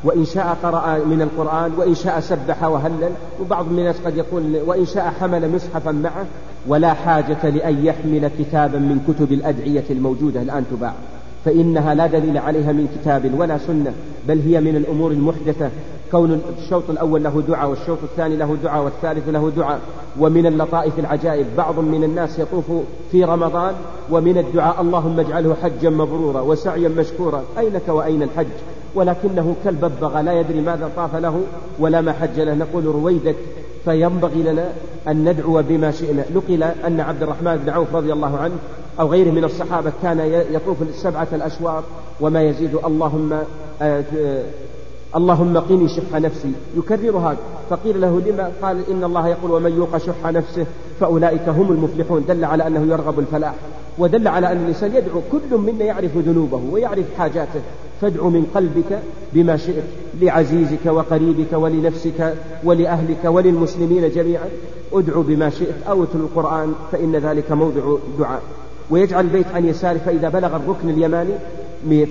وإن شاء قرأ من القرآن وإن شاء سبح وهلل. وبعض الناس قد يقول وإن شاء حمل مصحفا معه. ولا حاجة لأن يحمل كتابا من كتب الأدعية الموجودة الآن تباع. فإنها لا دليل عليها من كتاب ولا سنة بل هي من الأمور المحدثة. كون الشوط الأول له دعاء والشوط الثاني له دعاء والثالث له دعاء. ومن اللطائف العجائب بعض من الناس يطوف في رمضان ومن الدعاء اللهم اجعله حجا مبرورا وسعيا مشكورا. أينك وأين الحج؟ ولكنه كالببغى لا يدري ماذا طاف له ولا ما حج له. نقول رويدك فينبغي لنا أن ندعو بما شئنا. نقل أن عبد الرحمن بن عوف رضي الله عنه أو غيره من الصحابة كان يطوف السبعة الأشواط وما يزيد اللهم آه، اللهم قني شح نفسي. يكررها فقيل له لما قال إن الله يقول ومن يوق شح نفسه فأولئك هم المفلحون. دل على أنه يرغب الفلاح. ودل على أن الإنسان يدعو كل منا يعرف ذنوبه ويعرف حاجاته. فادعو من قلبك بما شئت لعزيزك وقريبك ولنفسك ولأهلك وللمسلمين جميعا. ادعو بما شئت أو القرآن فإن ذلك موضع دعاء. ويجعل البيت عن يساره فإذا بلغ الركن اليماني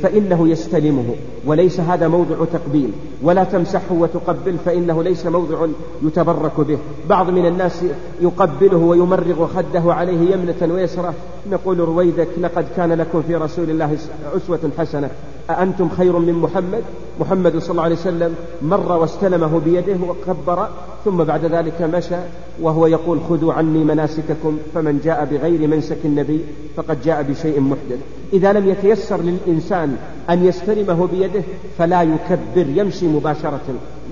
فإنه يستلمه وليس هذا موضع تقبيل. ولا تمسحه وتقبل فإنه ليس موضع يتبرك به. بعض من الناس يقبله ويمرغ خده عليه يمنة ويسرة. نقول رويدك لقد كان لكم في رسول الله أسوة حسنة. أأنتم خير من محمد؟ محمد صلى الله عليه وسلم مر واستلمه بيده وكبر ثم بعد ذلك مشى وهو يقول خذوا عني مناسككم فمن جاء بغير منسك النبي فقد جاء بشيء محدث. إذا لم يتيسر للإنسان أن يستلمه بيده فلا يكبر يمشي مباشرة.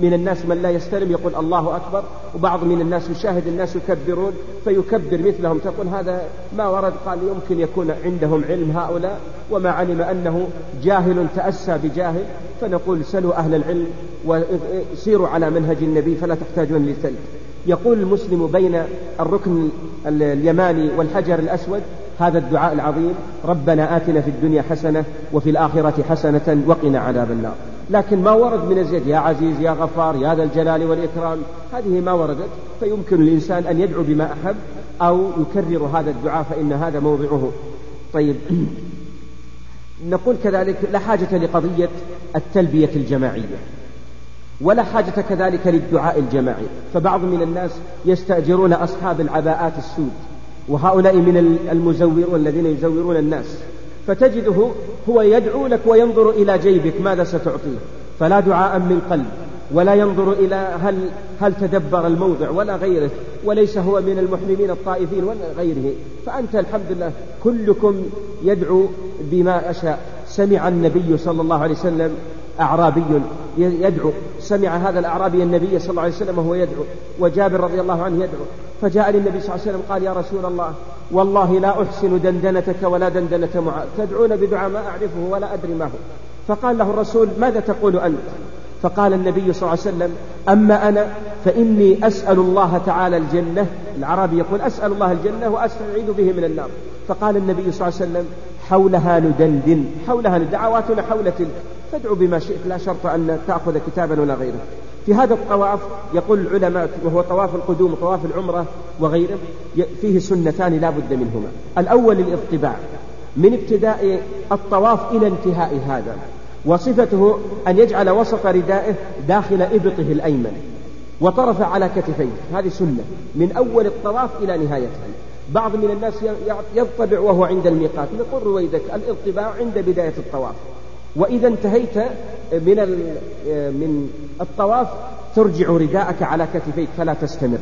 من الناس من لا يستلم يقول الله أكبر وبعض من الناس يشاهد الناس يكبرون فيكبر مثلهم تقول هذا ما ورد قال يمكن يكون عندهم علم هؤلاء وما علم أنه جاهل تأسى بجاهل فنقول سلوا أهل العلم وسيروا على منهج النبي فلا تحتاجون للثلج يقول المسلم بين الركن اليماني والحجر الأسود هذا الدعاء العظيم ربنا آتنا في الدنيا حسنة وفي الآخرة حسنة وقنا عذاب النار. لكن ما ورد من الزيد يا عزيز يا غفار يا ذا الجلال والإكرام. هذه ما وردت. فيمكن الإنسان أن يدعو بما أحب أو يكرر هذا الدعاء فإن هذا موضعه. طيب نقول كذلك لا حاجة لقضية التلبية الجماعية ولا حاجة كذلك للدعاء الجماعي. فبعض من الناس يستأجرون أصحاب العباءات السود وهؤلاء من المزورون الذين يزورون الناس. فتجده هو يدعو لك وينظر إلى جيبك ماذا ستعطيه؟ فلا دعاء من قلب ولا ينظر إلى هل هل تدبر الموضع ولا غيره وليس هو من المحرمين الطائفين ولا غيره. فأنت الحمد لله كلكم يدعو بما أشاء. سمع النبي صلى الله عليه وسلم أعرابي يدعو. سمع هذا الأعرابي النبي صلى الله عليه وسلم وهو يدعو. وجابر رضي الله عنه يدعو. فجاء للنبي صلى الله عليه وسلم قال يا رسول الله والله لا أحسن دندنتك ولا دندنة معاذ. تدعون بدعاء ما أعرفه ولا أدري ما هو. فقال له الرسول ماذا تقول أنت؟ فقال النبي صلى الله عليه وسلم أما أنا فإني أسأل الله تعالى الجنة. العربي يقول أسأل الله الجنة وأستعيذ به من النار. فقال النبي صلى الله عليه وسلم حولها ندندن حولها دعواتنا حول تلك. فادعو بما شئت لا شرط أن تأخذ كتابا ولا غيره. في هذا الطواف يقول العلماء وهو طواف القدوم وطواف العمرة وغيره فيه سنتان لا بد منهما. الأول الإطباع. من ابتداء الطواف إلى انتهاء هذا. وصفته أن يجعل وسط ردائه داخل إبطه الأيمن. وطرف على كتفيه. هذه سنة. من أول الطواف إلى نهايته بعض من الناس يطبع وهو عند الميقات. نقول رويدك الإطباع عند بداية الطواف. وإذا انتهيت من من الطواف ترجع رداءك على كتفيك فلا تستمر.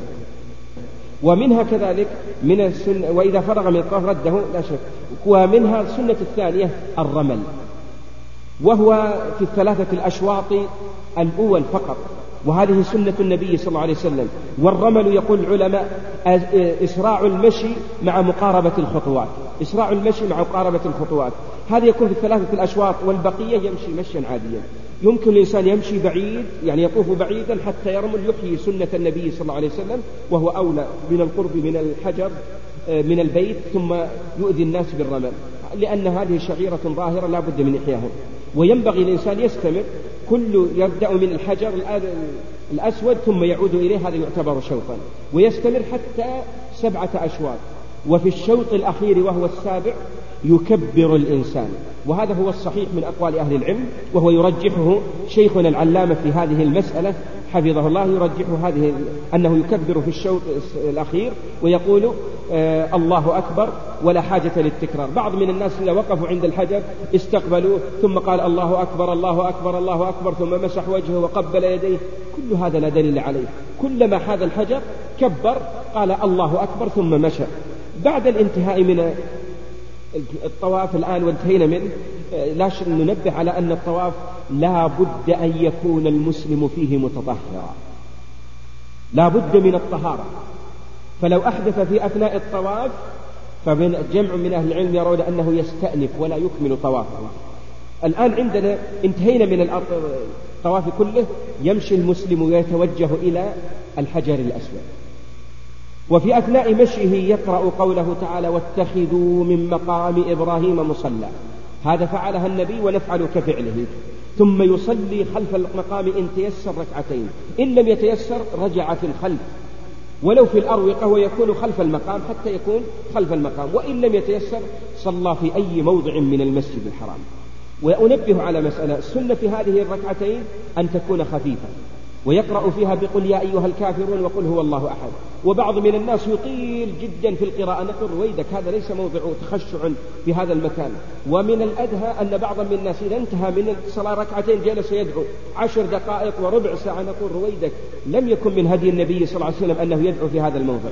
ومنها كذلك من السنة وإذا فرغ من الطواف رده لا شك. ومنها السنة الثانية الرمل. وهو في الثلاثة الأشواط الأول فقط. وهذه سنة النبي صلى الله عليه وسلم. والرمل يقول العلماء إسراع المشي مع مقاربة الخطوات. إسراع المشي مع مقاربة الخطوات. هذا يكون في الثلاثة الأشواط والبقية يمشي مشيا عاديا. يمكن الإنسان يمشي بعيد يعني يطوف بعيدا حتى يرمل يحيي سنة النبي صلى الله عليه وسلم وهو أولى من القرب من الحجر آه، من البيت ثم يؤذي الناس بالرمل. لأن هذه شعيرة ظاهرة لا بد من إحياها وينبغي الإنسان يستمر كل يبدأ من الحجر الأسود ثم يعود إليه هذا يعتبر شوطا ويستمر حتى سبعة أشواط. وفي الشوط الأخير وهو السابع يكبر الإنسان. وهذا هو الصحيح من أقوال أهل العلم وهو يرجحه شيخنا العلامة في هذه المسألة حفظه الله يرجح هذه أنه يكبر في الشوط الأخير ويقول آه الله أكبر ولا حاجة للتكرار. بعض من الناس إذا وقفوا عند الحجر استقبلوه ثم قال الله أكبر الله أكبر الله أكبر ثم مسح وجهه وقبل يديه كل هذا لا دليل عليه. كلما حاذ الحجر كبر قال الله أكبر ثم مشى بعد الانتهاء من الطواف الآن وانتهينا منه لا ننبه على أن الطواف لا بد أن يكون المسلم فيه متطهرا. لا بد من الطهارة. فلو أحدث في أثناء الطواف فمن جمع من أهل العلم يرون أنه يستأنف ولا يكمل طوافه. الآن عندنا انتهينا من الطواف كله يمشي المسلم ويتوجه إلى الحجر الأسود. وفي أثناء مشيه يقرأ قوله تعالى واتخذوا من مقام إبراهيم مصلى. هذا فعلها النبي ونفعل كفعله. ثم يصلي خلف المقام إن تيسر ركعتين. إن لم يتيسر رجع في الخلف. ولو في الأروقة ويكون خلف المقام حتى يكون خلف المقام. وإن لم يتيسر صلى في أي موضع من المسجد الحرام. وأنبه على مسألة السنة في هذه الركعتين أن تكون خفيفة. ويقرأ فيها بقل يا أيها الكافرون وقل هو الله أحد. وبعض من الناس يطيل جدا في القراءة. نقول رويدك هذا ليس موضع تخشع في هذا المكان. ومن الأدهى أن بعض من الناس إذا انتهى من الصلاة ركعتين جلس يدعو عشر دقائق وربع ساعة. نقول رويدك لم يكن من هدي النبي صلى الله عليه وسلم أنه يدعو في هذا الموضع.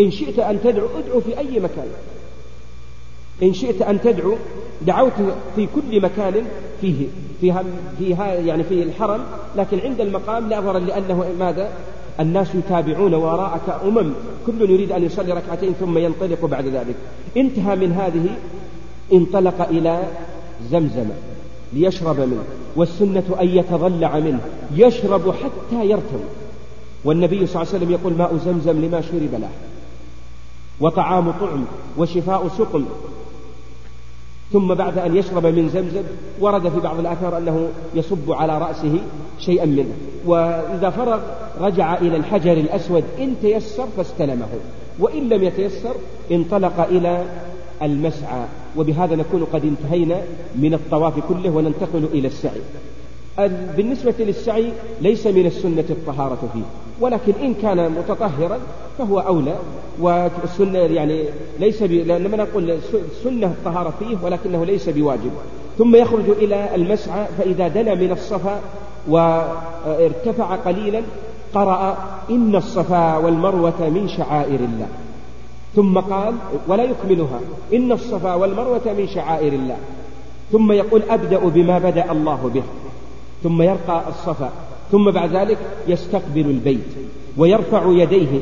إن شئت أن تدعو ادعو في أي مكان. إن شئت أن تدعو دعوت في كل مكان فيه فيها فيها يعني في الحرم لكن عند المقام لا ضرر لأنه ماذا؟ الناس يتابعون وراءك أمم كل يريد أن يصلي ركعتين ثم ينطلق بعد ذلك. انتهى من هذه انطلق إلى زمزم ليشرب منه والسنة أن يتضلع منه يشرب حتى يرتوي. والنبي صلى الله عليه وسلم يقول ماء زمزم لما شرب له وطعام طعم وشفاء سقم. ثم بعد أن يشرب من زمزم ورد في بعض الآثار أنه يصب على رأسه شيئا منه. وإذا فرغ رجع إلى الحجر الأسود. إن تيسر فاستلمه. وإن لم يتيسر انطلق إلى المسعى. وبهذا نكون قد انتهينا من الطواف كله وننتقل إلى السعي. بالنسبة للسعي ليس من السنة الطهارة فيه. ولكن إن كان متطهرا فهو أولى والسنة يعني ليس ب... لما نقول السنة الطهارة فيه ولكنه ليس بواجب. ثم يخرج إلى المسعى فإذا دنا من الصفا وارتفع قليلا قرأ إن الصفا والمروة من شعائر الله. ثم قال ولا يكملها إن الصفا والمروة من شعائر الله. ثم يقول أبدأ بما بدأ الله به. ثم يرقى الصفا. ثم بعد ذلك يستقبل البيت ويرفع يديه.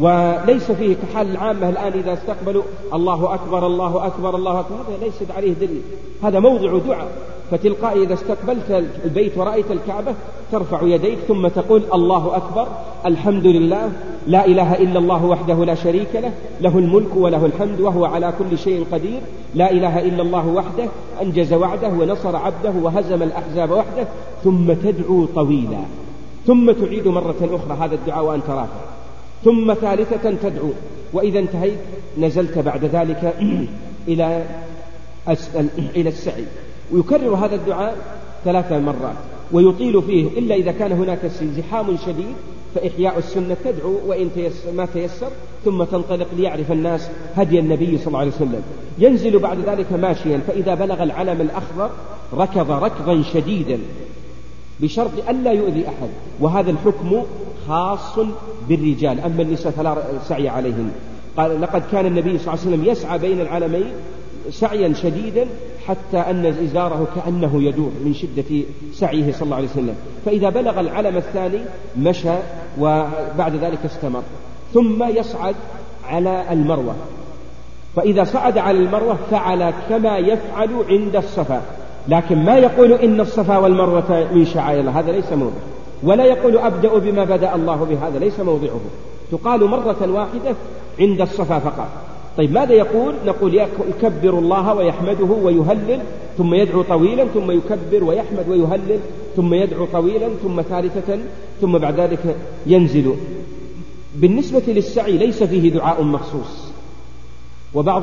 وليس فيه كحال العامة الآن إذا استقبلوا الله أكبر الله أكبر الله أكبر. هذا ليس عليه دليل. هذا موضع دعاء. فتلقائي إذا استقبلت البيت ورأيت الكعبة ترفع يديك ثم تقول الله أكبر الحمد لله لا إله إلا الله وحده لا شريك له له الملك وله الحمد وهو على كل شيء قدير لا إله إلا الله وحده أنجز وعده ونصر عبده وهزم الأحزاب وحده ثم تدعو طويلا ثم تعيد مرة أخرى هذا الدعاء وأنت رافع ثم ثالثة تدعو وإذا انتهيت نزلت بعد ذلك إلى إلى السعي. ويكرر هذا الدعاء ثلاث مرات ويطيل فيه إلا إذا كان هناك زحام شديد فإحياء السنة تدعو وإن تيسر ما تيسر ثم تنطلق ليعرف الناس هدي النبي صلى الله عليه وسلم. ينزل بعد ذلك ماشيا فإذا بلغ العلم الأخضر ركض ركضا شديدا بشرط ألا يؤذي أحد وهذا الحكم خاص بالرجال. أما النساء فلا سعي عليهن. قال لقد كان النبي صلى الله عليه وسلم يسعى بين العالمين سعيا شديدا حتى أن إزاره كأنه يدور من شدة سعيه صلى الله عليه وسلم. فإذا بلغ العلم الثاني مشى وبعد ذلك استمر. ثم يصعد على المروة. فإذا صعد على المروة فعل كما يفعل عند الصفا. لكن ما يقول إن الصفا والمروة من شعائر الله؟ هذا ليس موضع. ولا يقول أبدأ بما بدأ الله به. هذا ليس موضعه. تقال مرة واحدة عند الصفا فقط. طيب ماذا يقول؟ نقول يكبر الله ويحمده ويهلل ثم يدعو طويلا ثم يكبر ويحمد ويهلل ثم يدعو طويلا ثم ثالثة ثم بعد ذلك ينزل. بالنسبة للسعي ليس فيه دعاء مخصوص. وبعض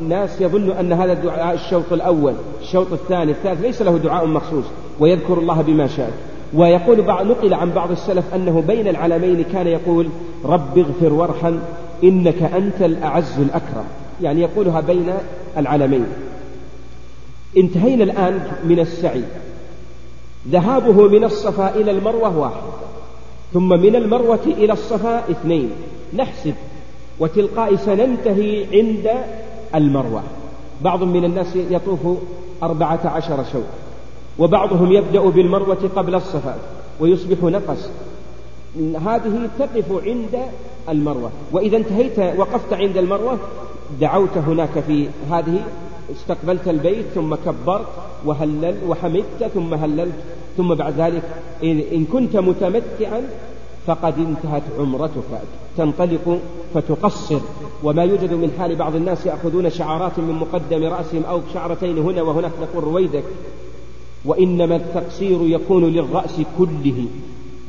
الناس يظن أن هذا الدعاء الشوط الأول الشوط الثاني الثالث ليس له دعاء مخصوص ويذكر الله بما شاء. ويقول بعض نقل عن بعض السلف أنه بين العلمين كان يقول رب اغفر وارحم إنك أنت الأعز الأكرم. يعني يقولها بين العلمين انتهينا الآن من السعي. ذهابه من الصفا إلى المروة واحد. ثم من المروة إلى الصفا اثنين. نحسب. وتلقاء سننتهي عند المروة. بعض من الناس يطوف أربعة عشر شوط وبعضهم يبدأ بالمروة قبل الصفا. ويصبح نقص هذه تقف عند المروة. وإذا انتهيت وقفت عند المروة دعوت هناك في هذه استقبلت البيت ثم كبرت وهلل وحمدت ثم هللت ثم بعد ذلك إن كنت متمتعا فقد انتهت عمرتك. تنطلق فتقصر. وما يوجد من حال بعض الناس يأخذون شعرات من مقدم رأسهم أو شعرتين هنا وهناك نقول رويدك. وإنما التقصير يكون للرأس كله.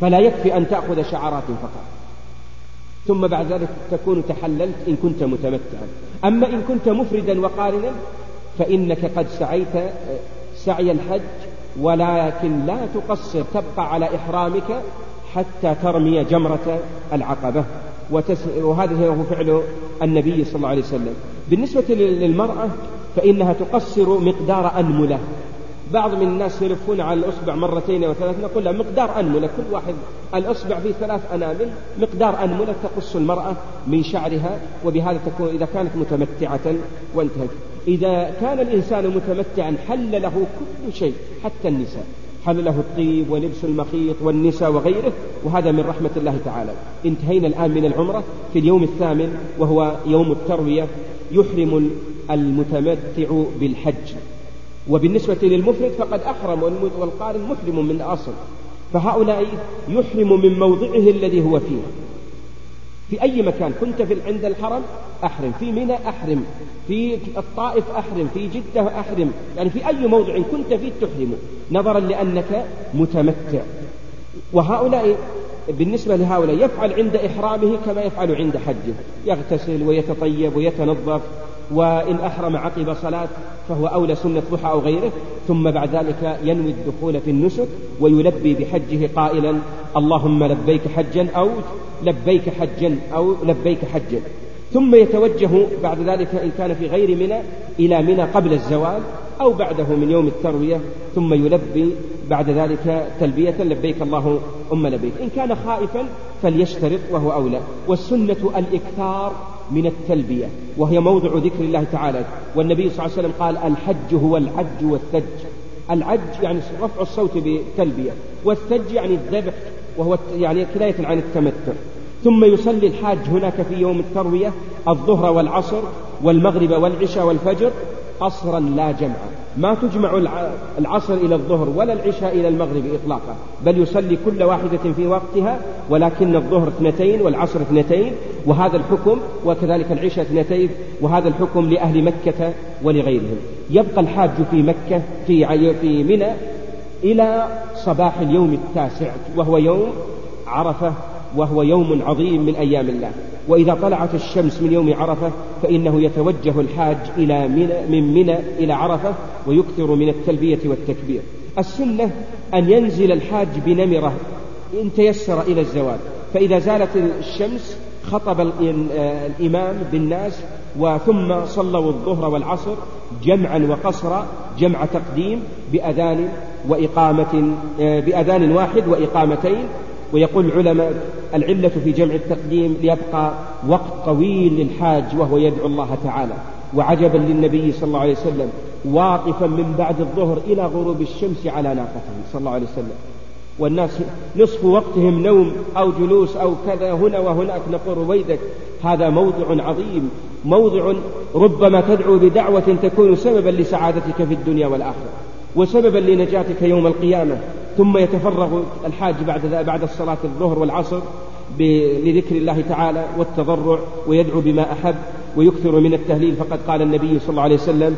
فلا يكفي أن تأخذ شعرات فقط. ثم بعد ذلك تكون تحللت إن كنت متمتعا. أما إن كنت مفردا وقارنا فإنك قد سعيت سعي الحج ولكن لا تقصر تبقى على إحرامك حتى ترمي جمرة العقبة. وهذا هو فعل النبي صلى الله عليه وسلم. بالنسبة للمرأة فإنها تقصر مقدار أنملة. بعض من الناس يلفون على الأصبع مرتين أو ثلاث نقول له مقدار أنملة كل واحد الأصبع فيه ثلاث أنامل مقدار أنملة تقص المرأة من شعرها وبهذا تكون إذا كانت متمتعة وانتهت. إذا كان الإنسان متمتعا حل له كل شيء حتى النساء. حل له الطيب ولبس المخيط والنساء وغيره وهذا من رحمة الله تعالى. انتهينا الآن من العمرة في اليوم الثامن وهو يوم التروية يحرم المتمتع بالحج. وبالنسبة للمفرد فقد أحرم والقارن محرم من الأصل فهؤلاء يحرم من موضعه الذي هو فيه. في أي مكان كنت في عند الحرم أحرم. في منى أحرم. في الطائف أحرم. في جدة أحرم. يعني في أي موضع كنت فيه تحرم. نظرا لأنك متمتع. وهؤلاء بالنسبة لهؤلاء يفعل عند إحرامه كما يفعل عند حجه. يغتسل ويتطيب ويتنظف. وإن أحرم عقب صلاة فهو أولى سنة ضحى أو غيره ثم بعد ذلك ينوي الدخول في النسك ويلبي بحجه قائلا اللهم لبيك حجا أو لبيك حجا أو لبيك حجا. ثم يتوجه بعد ذلك إن كان في غير منى إلى منى قبل الزوال أو بعده من يوم التروية ثم يلبي بعد ذلك تلبية لبيك الله أم لبيك. إن كان خائفا فليشترط وهو أولى. والسنة الإكثار من التلبية وهي موضع ذكر الله تعالى. والنبي صلى الله عليه وسلم قال الحج هو العج والثج. العج يعني رفع الصوت بالتلبية والثج يعني الذبح وهو يعني كناية عن التمتع. ثم يصلي الحاج هناك في يوم التروية الظهر والعصر والمغرب والعشاء والفجر قصرا لا جمعا ما تجمع العصر إلى الظهر ولا العشاء إلى المغرب إطلاقا بل يصلي كل واحدة في وقتها ولكن الظهر اثنتين والعصر اثنتين وهذا الحكم وكذلك العشاء اثنتين وهذا الحكم لأهل مكة ولغيرهم. يبقى الحاج في مكة في في منى إلى صباح اليوم التاسع وهو يوم عرفة وهو يوم عظيم من أيام الله. وإذا طلعت الشمس من يوم عرفة فإنه يتوجه الحاج إلى منى من منى إلى عرفة ويكثر من التلبية والتكبير. السنة أن ينزل الحاج بنمرة إن تيسر إلى الزوال. فإذا زالت الشمس خطب الإمام بالناس وثم صلوا الظهر والعصر جمعا وقصرا جمع تقديم بأذان وإقامة بأذان واحد وإقامتين ويقول العلماء العلة في جمع التقديم ليبقى وقت طويل للحاج وهو يدعو الله تعالى. وعجبا للنبي صلى الله عليه وسلم واقفا من بعد الظهر إلى غروب الشمس على ناقته صلى الله عليه وسلم. والناس نصف وقتهم نوم أو جلوس أو كذا هنا وهناك نقول رويدك. هذا موضع عظيم موضع ربما تدعو بدعوة تكون سببا لسعادتك في الدنيا والآخرة وسببا لنجاتك يوم القيامة. ثم يتفرغ الحاج بعد بعد الصلاة الظهر والعصر لذكر الله تعالى والتضرع ويدعو بما أحب ويكثر من التهليل. فقد قال النبي صلى الله عليه وسلم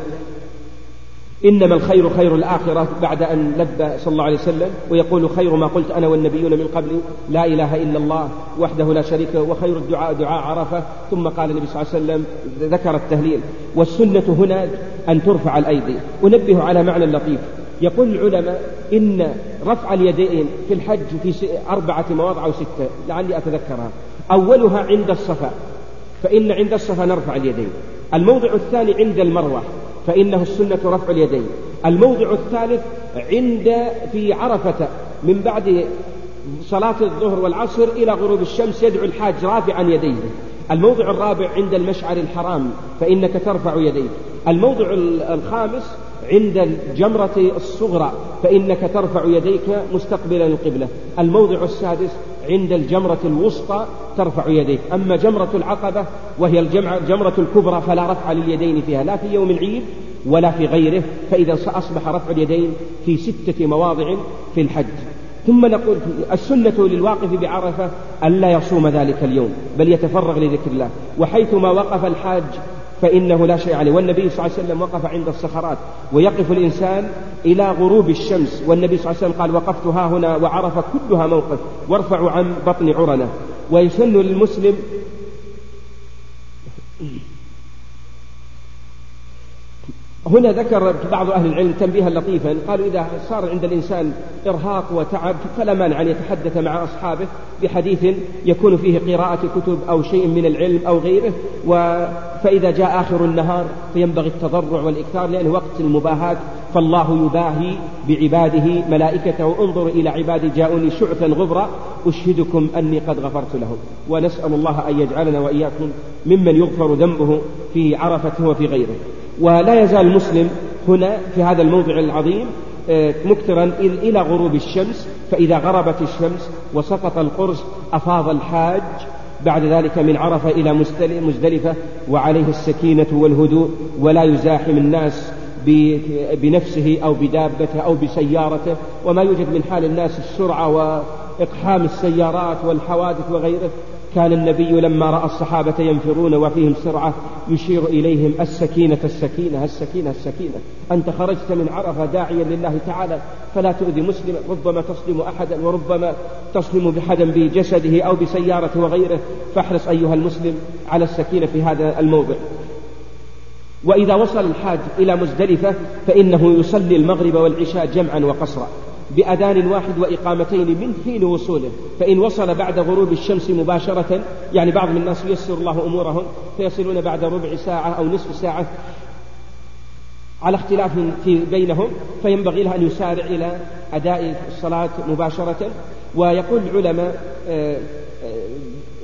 إنما الخير خير الآخرة بعد أن لبى صلى الله عليه وسلم. ويقول خير ما قلت أنا والنبيون من قبلي لا إله إلا الله وحده لا شريك له وخير الدعاء دعاء عرفة. ثم قال النبي صلى الله عليه وسلم ذكر التهليل. والسنة هنا أن ترفع الأيدي. أنبه على معنى لطيف. يقول العلماء إن رفع اليدين في الحج في أربعة مواضع أو ستة لعلي أتذكرها. أولها عند الصفا فإن عند الصفا نرفع اليدين. الموضع الثاني عند المروة فإنه السنة رفع اليدين. الموضع الثالث عند في عرفة من بعد صلاة الظهر والعصر إلى غروب الشمس يدعو الحاج رافعا يديه. الموضع الرابع عند المشعر الحرام فإنك ترفع يديك. الموضع الخامس عند الجمرة الصغرى فإنك ترفع يديك مستقبلا القبلة. الموضع السادس عند الجمرة الوسطى ترفع يديك. أما جمرة العقبة وهي الجمرة الكبرى فلا رفع لليدين فيها لا في يوم العيد ولا في غيره فإذا أصبح رفع اليدين في ستة مواضع في الحج. ثم نقول السنة للواقف بعرفة ألا يصوم ذلك اليوم بل يتفرغ لذكر الله. وحيثما وقف الحاج فإنه لا شيء عليه. والنبي صلى الله عليه وسلم وقف عند الصخرات ويقف الإنسان إلى غروب الشمس. والنبي صلى الله عليه وسلم قال وقفت ها هنا وعرف كلها موقف وارفعوا عن بطن عرنة. ويسن للمسلم هنا ذكر بعض أهل العلم تنبيها لطيفا. قالوا إذا صار عند الإنسان إرهاق وتعب فلا مانع أن يتحدث مع أصحابه بحديث يكون فيه قراءة كتب أو شيء من العلم أو غيره. و فإذا جاء آخر النهار فينبغي التضرع والإكثار لأنه وقت المباهاة فالله يباهي بعباده ملائكته. انظروا إلى عبادي جاءوني شعثا غبرا أشهدكم أني قد غفرت لهم. ونسأل الله أن يجعلنا وإياكم ممن يغفر ذنبه في عرفة وفي غيره. ولا يزال المسلم هنا في هذا الموضع العظيم آه، مكثرا إلى غروب الشمس فإذا غربت الشمس وسقط القرص أفاض الحاج بعد ذلك من عرفة إلى مزدلفة وعليه السكينة والهدوء ولا يزاحم الناس بنفسه أو بدابته أو بسيارته وما يوجد من حال الناس السرعة وإقحام السيارات والحوادث وغيره. كان النبي لما رأى الصحابة ينفرون وفيهم سرعة يشير إليهم السكينة السكينة السكينة السكينة. أنت خرجت من عرفة داعيا لله تعالى فلا تؤذي مسلما ربما تصدم أحدا وربما تصدم بحدا بجسده أو بسيارته وغيره. فاحرص أيها المسلم على السكينة في هذا الموضع. وإذا وصل الحاج إلى مزدلفة فإنه يصلي المغرب والعشاء جمعا وقصرا. بأذان واحد وإقامتين من حين وصوله. فإن وصل بعد غروب الشمس مباشرة يعني بعض الناس ييسر الله أمورهم فيصلون بعد ربع ساعة أو نصف ساعة على اختلاف في بينهم فينبغي له أن يسارع إلى أداء الصلاة مباشرة. ويقول العلماء آه، آه،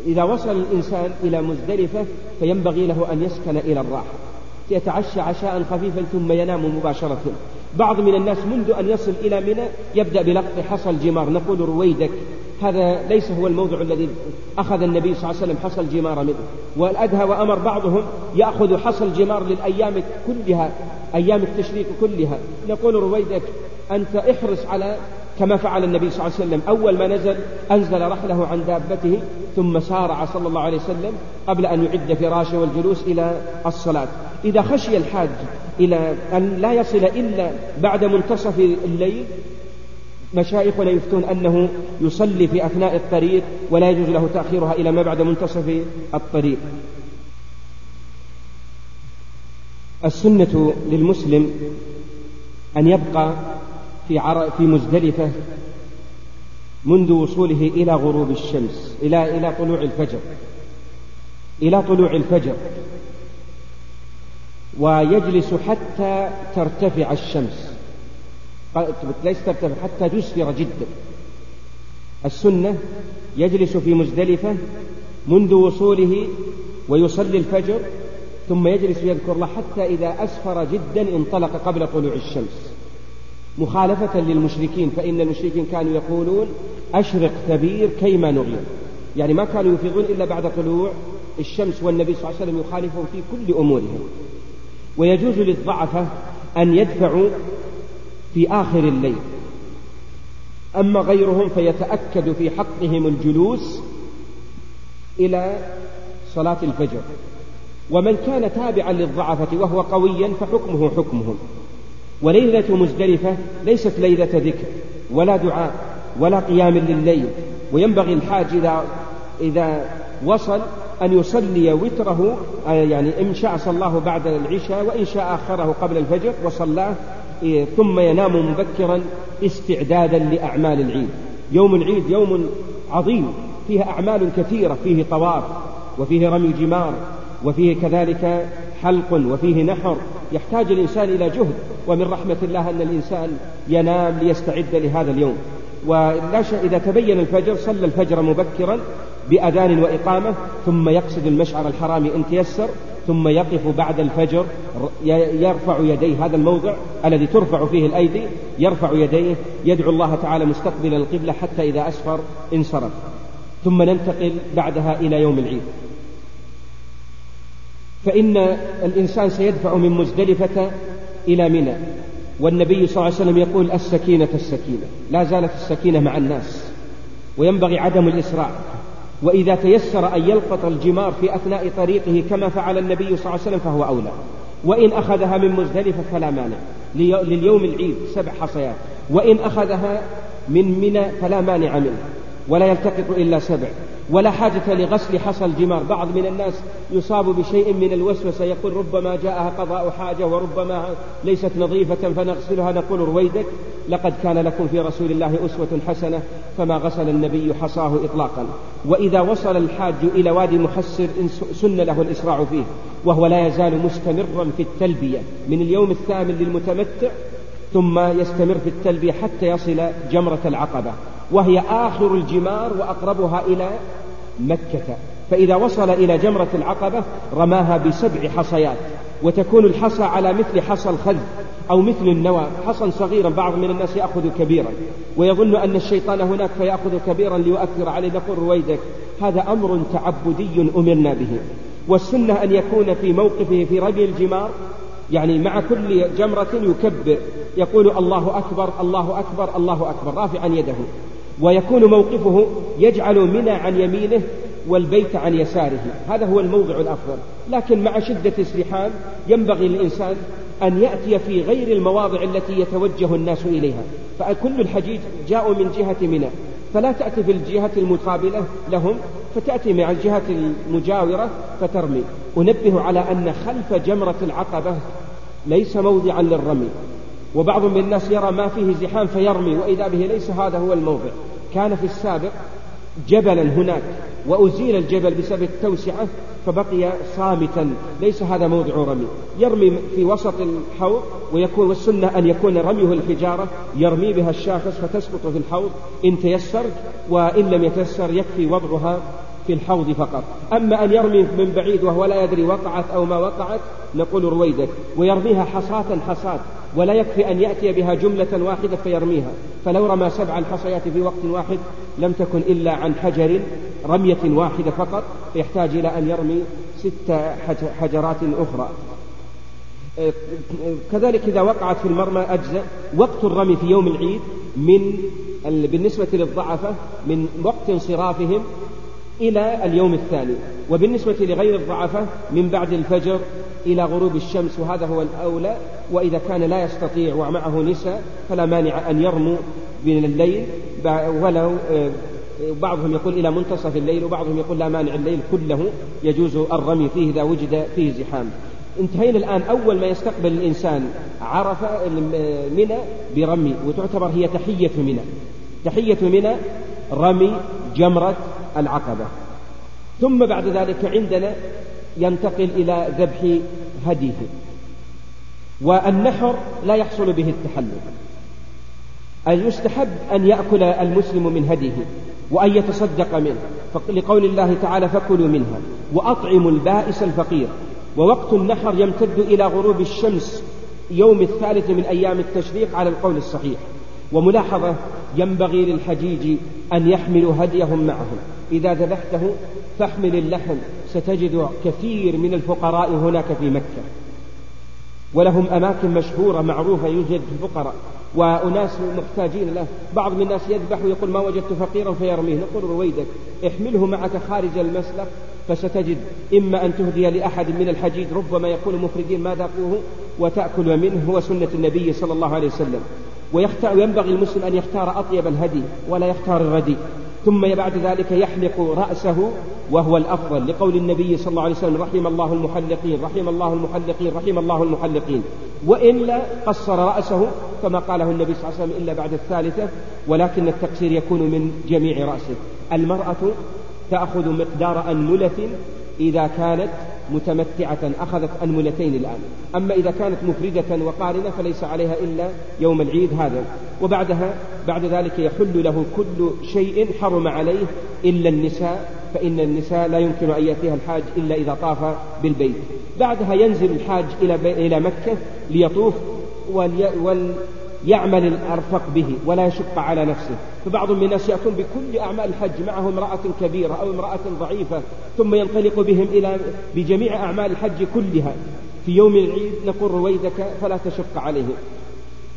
إذا وصل الإنسان إلى مزدلفة فينبغي له أن يسكن إلى الراحة. يتعشى عشاء خفيفا ثم ينام مباشرة. بعض من الناس منذ أن يصل إلى منى يبدأ بلقط حصى الجمار نقول رويدك هذا ليس هو الموضع الذي أخذ النبي صلى الله عليه وسلم حصى الجمار منه. والأدهى وأمر بعضهم يأخذ حصى الجمار للأيام كلها أيام التشريق كلها. نقول رويدك أنت احرص على كما فعل النبي صلى الله عليه وسلم. أول ما نزل أنزل رحله عن دابته ثم سارع صلى الله عليه وسلم قبل أن يعد فراشه والجلوس إلى الصلاة. إذا خشي الحاج إلى أن لا يصل إلا بعد منتصف الليل مشايخنا يفتون أنه يصلي في أثناء الطريق ولا يجوز له تأخيرها إلى ما بعد منتصف الطريق السنة للمسلم أن يبقى في. في مزدلفة منذ وصوله إلى غروب الشمس إلى إلى طلوع الفجر إلى طلوع الفجر ويجلس حتى ترتفع الشمس. ليس ترتفع حتى تسفر جدا. السنة يجلس في مزدلفة منذ وصوله ويصلي الفجر ثم يجلس يذكر الله حتى إذا أسفر جدا انطلق قبل طلوع الشمس. مخالفة للمشركين فإن المشركين كانوا يقولون أشرق ثبير كيما نغير يعني ما كانوا يفيضون إلا بعد طلوع الشمس والنبي صلى الله عليه وسلم يخالفهم في كل أمورهم. ويجوز للضعفة أن يدفعوا في آخر الليل. أما غيرهم فيتأكد في حقهم الجلوس إلى صلاة الفجر. ومن كان تابعا للضعفة وهو قويا فحكمه حكمهم وليلة مزدلفة ليست ليلة ذكر ولا دعاء ولا قيام لليل. وينبغي الحاج إذا إذا وصل أن يصلي وتره آه، يعني إن شاء صلاه بعد العشاء وإن شاء أخره قبل الفجر وصلاه إيه، ثم ينام مبكرا استعدادا لأعمال العيد. يوم العيد يوم عظيم فيه أعمال كثيرة فيه طواف وفيه رمي جمار وفيه كذلك حلق وفيه نحر. يحتاج الإنسان إلى جهد ومن رحمة الله أن الإنسان ينام ليستعد لهذا اليوم. ولا إذا تبين الفجر صلى الفجر مبكرا بأذان وإقامة ثم يقصد المشعر الحرام إن تيسر ثم يقف بعد الفجر يرفع يديه هذا الموضع الذي ترفع فيه الأيدي يرفع يديه يدعو الله تعالى مستقبلا القبلة حتى إذا أسفر انصرف. ثم ننتقل بعدها إلى يوم العيد. فإن الإنسان سيدفع من مزدلفة إلى منى والنبي صلى الله عليه وسلم يقول السكينة السكينة لا زالت السكينة مع الناس وينبغي عدم الإسراع وإذا تيسر أن يلقط الجمار في أثناء طريقه كما فعل النبي صلى الله عليه وسلم فهو أولى. وإن أخذها من مزدلفة فلا مانع. لليوم العيد سبع حصيات. وإن أخذها من منى فلا مانع منه. ولا يلتقط إلا سبع. ولا حاجة لغسل حصى الجمار. بعض من الناس يصاب بشيء من الوسوسة يقول ربما جاءها قضاء حاجة وربما ليست نظيفة فنغسلها. نقول رويدك لقد كان لكم في رسول الله أسوة حسنة فما غسل النبي حصاه إطلاقا. وإذا وصل الحاج إلى وادي محسر سن له الإسراع فيه وهو لا يزال مستمرا في التلبية. من اليوم الثامن للمتمتع ثم يستمر في التلبية حتى يصل جمرة العقبة. وهي آخر الجمار وأقربها إلى مكة. فإذا وصل إلى جمرة العقبة رماها بسبع حصيات وتكون الحصى على مثل حصى الخذ أو مثل النوى. حصى صغيرا بعض من الناس يأخذ كبيرا ويظن أن الشيطان هناك فيأخذ كبيرا ليؤثر عليه. نقول رويدك هذا أمر تعبدي أمرنا به. والسنة أن يكون في موقفه في رمي الجمار يعني مع كل جمرة يكبر. يقول الله أكبر الله أكبر الله أكبر. رافعا يده. ويكون موقفه يجعل منى عن يمينه والبيت عن يساره. هذا هو الموضع الأفضل. لكن مع شدة الزحام ينبغي للإنسان أن يأتي في غير المواضع التي يتوجه الناس إليها. فكل الحجيج جاءوا من جهة منى. فلا تأتي في الجهة المقابلة لهم فتأتي مع الجهة المجاورة فترمي. أنبه على أن خلف جمرة العقبة ليس موضعا للرمي. وبعض من الناس يرى ما فيه زحام فيرمي وإذا به ليس هذا هو الموضع. كان في السابق جبلا هناك وأزيل الجبل بسبب التوسعة فبقي صامتا. ليس هذا موضع رمي. يرمي في وسط الحوض ويكون والسنة أن يكون رميه الحجارة يرمي بها الشاخص فتسقط في الحوض. إن تيسر وإن لم يتيسر يكفي وضعها. في الحوض فقط. أما أن يرمي من بعيد وهو لا يدري وقعت أو ما وقعت نقول رويدك ويرميها حصاة حصاة ولا يكفي أن يأتي بها جملة واحدة فيرميها. فلو رمى سبع حصيات في وقت واحد لم تكن إلا عن حجر رمية واحدة فقط يحتاج إلى أن يرمي ست حجرات أخرى. كذلك إذا وقعت في المرمى أجزاء وقت الرمي في يوم العيد من بالنسبة للضعفة من وقت انصرافهم إلى اليوم الثاني. وبالنسبة لغير الضعفة من بعد الفجر إلى غروب الشمس وهذا هو الأولى. وإذا كان لا يستطيع ومعه نساء فلا مانع أن يرموا من الليل. ولو آه، بعضهم يقول إلى منتصف الليل وبعضهم يقول لا مانع الليل كله. يجوز الرمي فيه إذا وجد فيه زحام. انتهينا الآن. أول ما يستقبل الإنسان عرف منى برمي. وتعتبر هي تحية منى. تحية منى رمي جمرة العقبة. ثم بعد ذلك عندنا ينتقل إلى ذبح هديه. والنحر لا يحصل به التحلل. يستحب أن يأكل المسلم من هديه وأن يتصدق منه. لقول الله تعالى فكلوا منها وأطعموا البائس الفقير. ووقت النحر يمتد إلى غروب الشمس يوم الثالث من أيام التشريق على القول الصحيح. وملاحظة ينبغي للحجيج أن يحملوا هديهم معهم. إذا ذبحته فاحمل اللحم ستجد كثير من الفقراء هناك في مكة. ولهم أماكن مشهورة معروفة يوجد الفقراء. وأناس محتاجين له. بعض من الناس يذبح ويقول ما وجدت فقيرا فيرميه. نقول رويدك احمله معك خارج المسلك فستجد إما أن تهدي لأحد من الحجيج ربما يكون مفردين ما ذاقوه وتأكل منه هو سنة النبي صلى الله عليه وسلم. ويختار وينبغي المسلم أن يختار أطيب الهدي ولا يختار الرديء ثم بعد ذلك يحلق رأسه وهو الأفضل. لقول النبي صلى الله عليه وسلم رحم الله المحلقين رحم الله المحلقين رحم الله المحلقين. وإلا قصر رأسه كما قاله النبي صلى الله عليه وسلم إلا بعد الثالثة ولكن التقصير يكون من جميع رأسه. المرأة تأخذ مقدار أنملة إذا كانت متمتعة أخذت أنملتين الآن. أما إذا كانت مفردة وقارنة فليس عليها إلا يوم العيد هذا. وبعدها بعد ذلك يحل له كل شيء حرم عليه إلا النساء فإن النساء لا يمكن أن يأتيها الحاج إلا إذا طاف بالبيت. بعدها ينزل الحاج إلى إلى مكة ليطوف وليعمل الأرفق به ولا يشق على نفسه. فبعض من الناس يأتون بكل أعمال الحج معه امرأة كبيرة أو امرأة ضعيفة ثم ينطلق بهم إلى بجميع أعمال الحج كلها. في يوم العيد نقول رويدك فلا تشق عليهم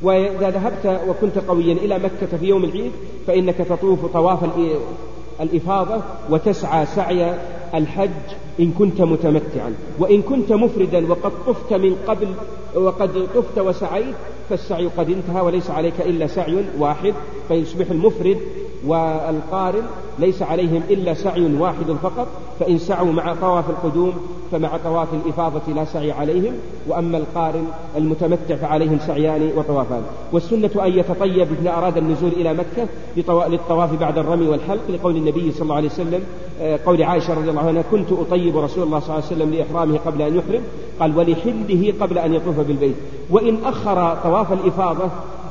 وإذا ذهبت وكنت قويا إلى مكة في يوم العيد فإنك تطوف طواف الإفاضة وتسعى سعي الحج إن كنت متمتعا وإن كنت مفردا وقد طفت من قبل وقد طفت وسعيت فالسعي قد انتهى وليس عليك إلا سعي واحد فيصبح المفرد والقارن ليس عليهم إلا سعي واحد فقط فإن سعوا مع طواف القدوم فمع طواف الإفاضة لا سعي عليهم وأما القارن المتمتع فعليهم سعيان وطوافان. والسنة أن يتطيب إذا أراد النزول إلى مكة للطواف بعد الرمي والحلق لقول النبي صلى الله عليه وسلم آه، قول عائشة رضي الله عنها كنت أطيب رسول الله صلى الله عليه وسلم لإحرامه قبل أن يحرم قال ولحله قبل أن يطوف بالبيت. وإن أخر طواف الإفاضة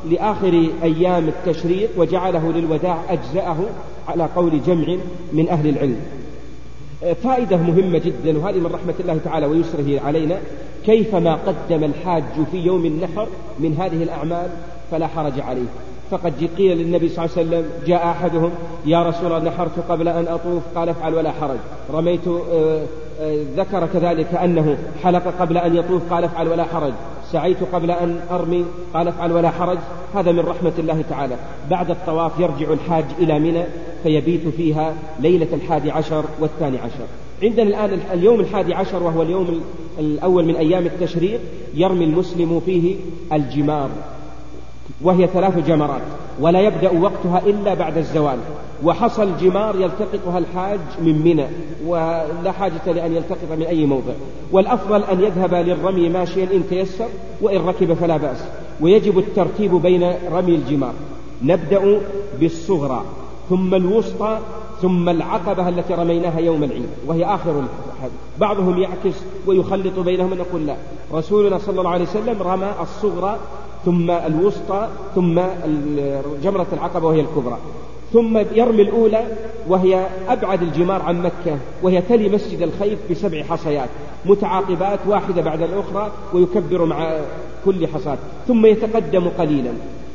لآخر أيام التشريق وجعله للوداع أجزأه على قول جمع من أهل العلم. فائدة مهمة جدا وهذه من رحمة الله تعالى ويسره علينا. كيفما قدم الحاج في يوم النحر من هذه الأعمال فلا حرج عليه. فقد قيل للنبي صلى الله عليه وسلم جاء أحدهم يا رسول الله نحرت قبل أن أطوف. قال افعل ولا حرج. رميت آه، آه، ذكر كذلك أنه حلق قبل أن يطوف قال افعل ولا حرج. سعيت قبل أن أرمي قال افعل ولا حرج. هذا من رحمة الله تعالى. بعد الطواف يرجع الحاج إلى منى فيبيت فيها ليلة الحادي عشر والثاني عشر. عندنا الآن اليوم الحادي عشر وهو اليوم الأول من أيام التشريق يرمي المسلم فيه الجمار. وهي ثلاث جمرات ولا يبدأ وقتها إلا بعد الزوال. وحصى الجمار يلتقطها الحاج من منى ولا حاجة لأن يلتقط من أي موضع. والأفضل أن يذهب للرمي ماشيا إن تيسر وإن ركب فلا بأس. ويجب الترتيب بين رمي الجمار. نبدأ بالصغرى ثم الوسطى ثم العقبة التي رميناها يوم العيد وهي آخر الحج بعضهم يعكس ويخلط بينهما نقول لا. رسولنا صلى الله عليه وسلم رمى الصغرى ثم الوسطى ثم جمرة العقبة وهي الكبرى. ثم يرمي الأولى وهي أبعد الجمار عن مكة وهي تلي مسجد الخيف بسبع حصيات. متعاقبات واحدة بعد الأخرى ويكبر مع كل حصاد ثم يتقدم قليلا